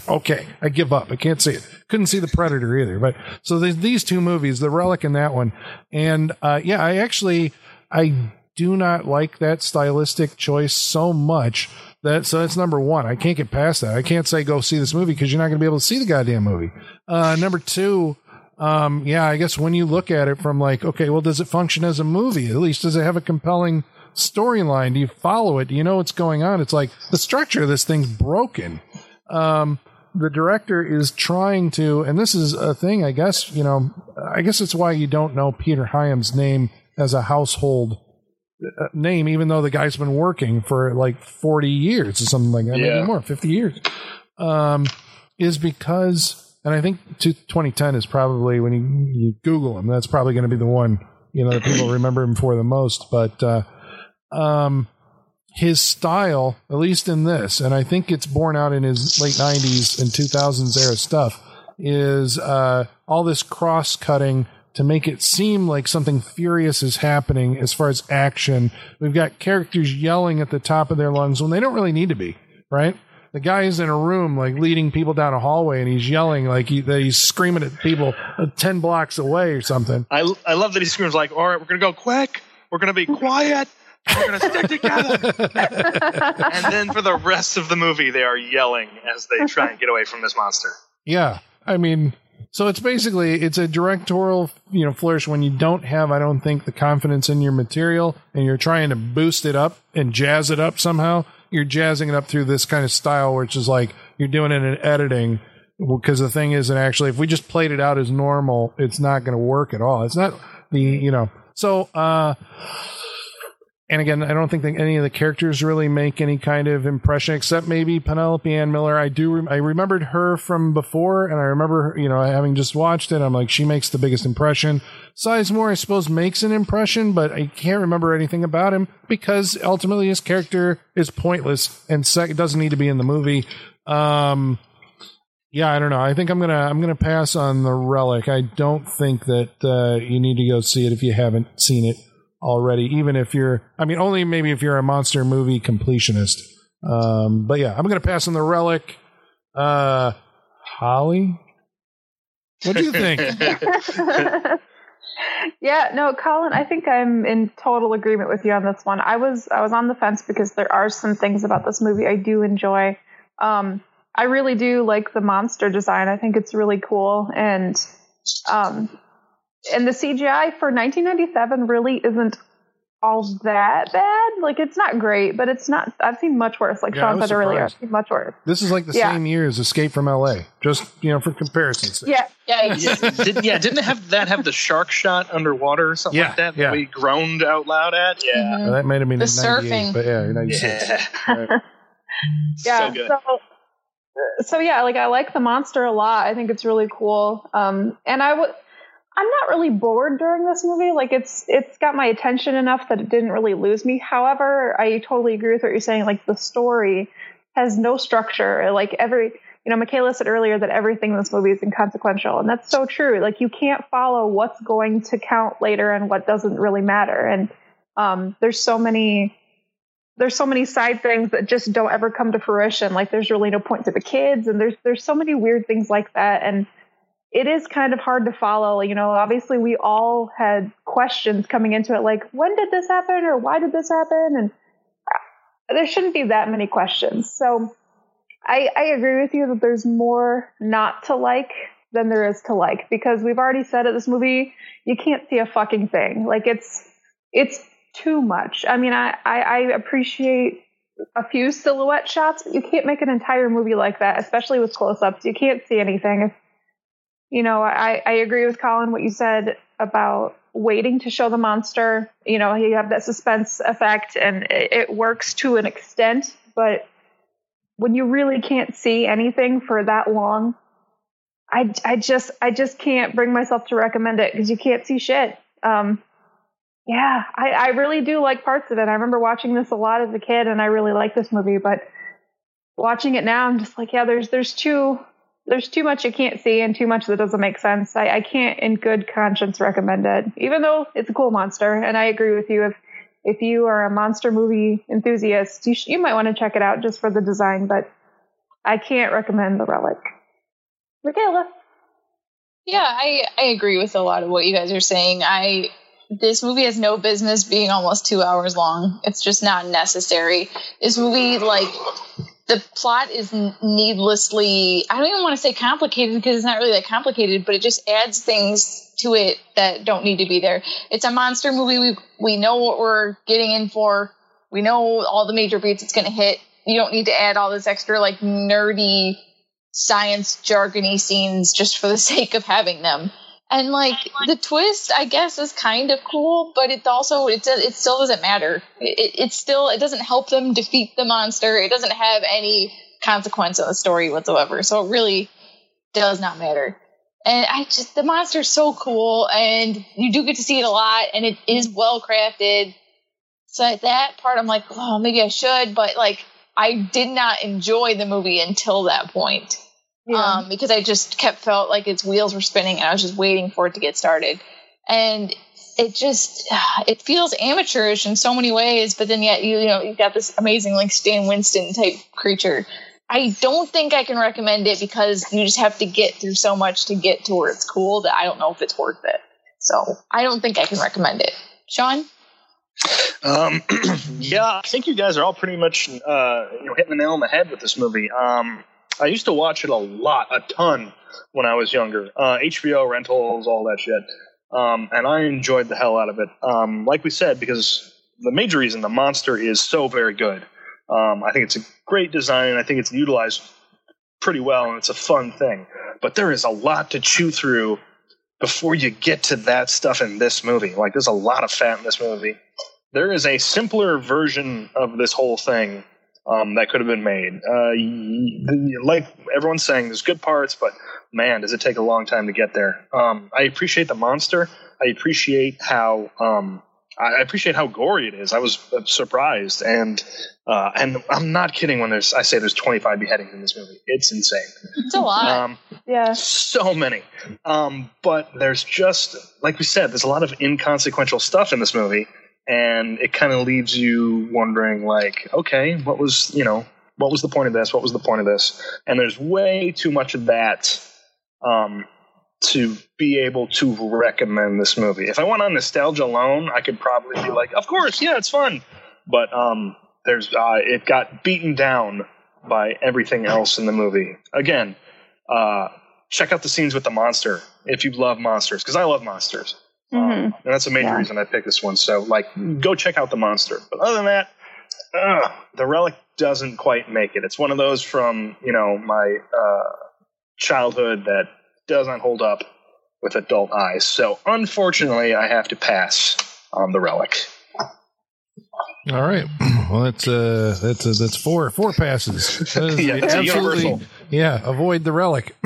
okay, I give up. I can't see it. Couldn't see the Predator either. But so there's these two movies, The Relic and that one, and uh, yeah, I actually I do not like that stylistic choice so much that so that's number one. I can't get past that. I can't say go see this movie because you're not going to be able to see the goddamn movie. Uh, number two, um, yeah, I guess when you look at it from like, okay, well, does it function as a movie? At least does it have a compelling storyline? Do you follow it? Do you know what's going on? It's like the structure of this thing's broken. Um, the director is trying to, and this is a thing, I guess, you know, I guess it's why you don't know Peter Hyams' name as a household uh, name, even though the guy's been working for like 40 years or something like that, Yeah. maybe more, 50 years, um, is because, and I think 2010 is probably when you, you Google him, that's probably going to be the one, you know, that people remember him for the most. But, uh, um, his style, at least in this, and I think it's borne out in his late 90s and 2000s era stuff, is uh, all this cross cutting to make it seem like something furious is happening as far as action. We've got characters yelling at the top of their lungs when they don't really need to be, right? The guy is in a room, like leading people down a hallway, and he's yelling like he, that he's screaming at people uh, 10 blocks away or something. I, I love that he screams like, "All right, we're gonna go quick. We're gonna be quiet. We're gonna stick together." and then for the rest of the movie, they are yelling as they try and get away from this monster. Yeah, I mean, so it's basically it's a directorial, you know, flourish when you don't have, I don't think, the confidence in your material, and you're trying to boost it up and jazz it up somehow. You're jazzing it up through this kind of style, which is like you're doing it in editing. Because the thing is, and actually, if we just played it out as normal, it's not going to work at all. It's not the, you know, so, uh, and again, I don't think that any of the characters really make any kind of impression, except maybe Penelope Ann Miller. I do, I remembered her from before, and I remember, you know, having just watched it, I'm like, she makes the biggest impression. Sizemore, I suppose, makes an impression, but I can't remember anything about him because ultimately his character is pointless and sec- doesn't need to be in the movie. Um, yeah, I don't know. I think I'm gonna I'm gonna pass on the relic. I don't think that uh, you need to go see it if you haven't seen it already. Even if you're, I mean, only maybe if you're a monster movie completionist. Um, but yeah, I'm gonna pass on the relic. Uh, Holly, what do you think? yeah, no, Colin, I think I'm in total agreement with you on this one. I was I was on the fence because there are some things about this movie I do enjoy. Um, I really do like the monster design. I think it's really cool, and um, and the CGI for 1997 really isn't all that bad. Like it's not great, but it's not. I've seen much worse. Like Yeah, Sean was said earlier, I've seen much worse. this is like the Yeah. same year as Escape from L.A. Just you know, for comparison's sake. Yeah, Yeah, yeah, did, yeah, didn't have that have the shark shot underwater or something Yeah, like that yeah. that we groaned out loud at? Yeah. Mhm. Uh, that might have been The in surfing. but yeah, 96. Yeah. yeah. So good. So, so yeah, like I like the monster a lot. I think it's really cool. Um, and I would, I'm not really bored during this movie. Like it's it's got my attention enough that it didn't really lose me. However, I totally agree with what you're saying. Like the story has no structure. Like every, you know, Michaela said earlier that everything in this movie is inconsequential, and that's so true. Like you can't follow what's going to count later and what doesn't really matter. And um, there's so many there's so many side things that just don't ever come to fruition. Like there's really no point to the kids, and there's there's so many weird things like that, and it is kind of hard to follow. You know, obviously we all had questions coming into it, like when did this happen or why did this happen, and there shouldn't be that many questions. So I, I agree with you that there's more not to like than there is to like because we've already said it. This movie, you can't see a fucking thing. Like it's it's too much. I mean, I, I, I appreciate a few silhouette shots, but you can't make an entire movie like that, especially with close ups. You can't see anything. You know, I, I agree with Colin what you said about waiting to show the monster. You know, you have that suspense effect and it, it works to an extent, but when you really can't see anything for that long, I, I just I just can't bring myself to recommend it because you can't see shit. Um, yeah, I, I really do like parts of it. I remember watching this a lot as a kid, and I really like this movie. But watching it now, I'm just like, yeah, there's there's too there's too much you can't see and too much that doesn't make sense. I, I can't, in good conscience, recommend it, even though it's a cool monster. And I agree with you. If if you are a monster movie enthusiast, you sh- you might want to check it out just for the design. But I can't recommend the relic. Michaela. Yeah, I, I agree with a lot of what you guys are saying. I this movie has no business being almost two hours long. It's just not necessary. This movie, like, the plot is needlessly, I don't even want to say complicated because it's not really that complicated, but it just adds things to it that don't need to be there. It's a monster movie. We, we know what we're getting in for. We know all the major beats it's going to hit. You don't need to add all this extra, like, nerdy science jargony scenes just for the sake of having them. And like the twist, I guess, is kind of cool, but it also it it still doesn't matter. It, it still it doesn't help them defeat the monster. It doesn't have any consequence on the story whatsoever. So it really does not matter. And I just the monster's so cool, and you do get to see it a lot, and it is well crafted. So at that part, I'm like, oh, maybe I should, but like I did not enjoy the movie until that point um, because I just kept felt like its wheels were spinning and I was just waiting for it to get started. And it just it feels amateurish in so many ways, but then yet you you know you've got this amazing like Stan Winston type creature. I don't think I can recommend it because you just have to get through so much to get to where it's cool that I don't know if it's worth it. So I don't think I can recommend it. Sean? Um, yeah, I think you guys are all pretty much uh, you know hitting the nail on the head with this movie. Um, I used to watch it a lot, a ton when I was younger. Uh, HBO rentals, all that shit, um, and I enjoyed the hell out of it. Um, like we said, because the major reason the monster is so very good. Um, I think it's a great design, and I think it's utilized pretty well, and it's a fun thing. But there is a lot to chew through before you get to that stuff in this movie. Like, there's a lot of fat in this movie. there is a simpler version of this whole thing um, that could have been made. Uh, like everyone's saying, there's good parts, but man, does it take a long time to get there. Um, I appreciate the monster. I appreciate how um, I appreciate how gory it is. I was uh, surprised, and uh, and I'm not kidding when there's I say there's 25 beheadings in this movie. It's insane. It's a lot. Um, Yeah. so many. Um, but there's just, like we said, there's a lot of inconsequential stuff in this movie, and it kind of leaves you wondering, like, okay, what was, you know, what was the point of this? What was the point of this? And there's way too much of that um, to be able to recommend this movie. If I went on nostalgia alone, I could probably be like, of course, yeah, it's fun. But um, there's, uh, it got beaten down by everything else in the movie. Again, uh, check out the scenes with the monster if you love monsters, because I love monsters. Hmm Um, and that's a major Yeah. reason I picked this one. So, like, go check out the monster. But other than that, ugh, the relic doesn't quite make it. It's one of those from you know my uh, childhood that doesn't hold up with adult eyes. So, unfortunately, I have to pass on the relic. All right. Well, that's uh, that's uh, that's four four passes. That is Yeah, absolutely- universal. Yeah, avoid the relic.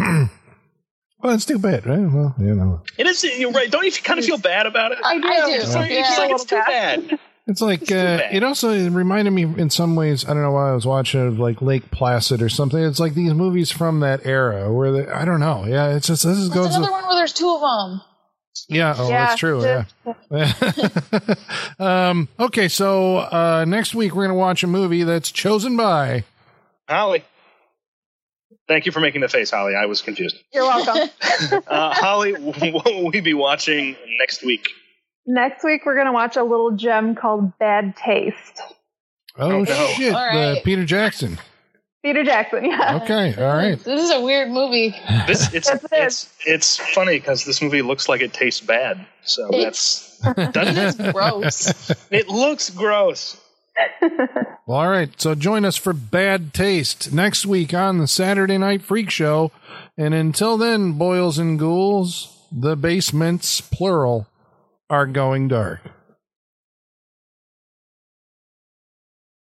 well, it's too bad, right? Well, you know, It is. You're right. Don't you kind of feel bad about it? I do. It's like, Yeah. it's, like, it's too bad. it's like It's uh, it also reminded me in some ways. I don't know why I was watching it, of like Lake Placid or something. It's like these movies from that era where they, I don't know. Yeah, it's just this is goes. another one where there's two of them. Yeah, oh, Yeah, that's true. Yeah. um, okay, so uh, next week we're going to watch a movie that's chosen by. Holly. Thank you for making the face, Holly. I was confused. You're welcome. Uh, Holly, what will we be watching next week? Next week, we're going to watch a little gem called Bad Taste. Oh, Oh, no. shit, All the. Peter Jackson. Peter Jackson, yeah. Okay, all right. This is a weird movie. This it's Yes, it it's it's funny because this movie looks like it tastes bad. So It- that's It is gross. it looks gross. Well, all right. So join us for Bad Taste next week on the Saturday Night Freak Show. And until then, boils and ghouls, the basements, plural, are going dark.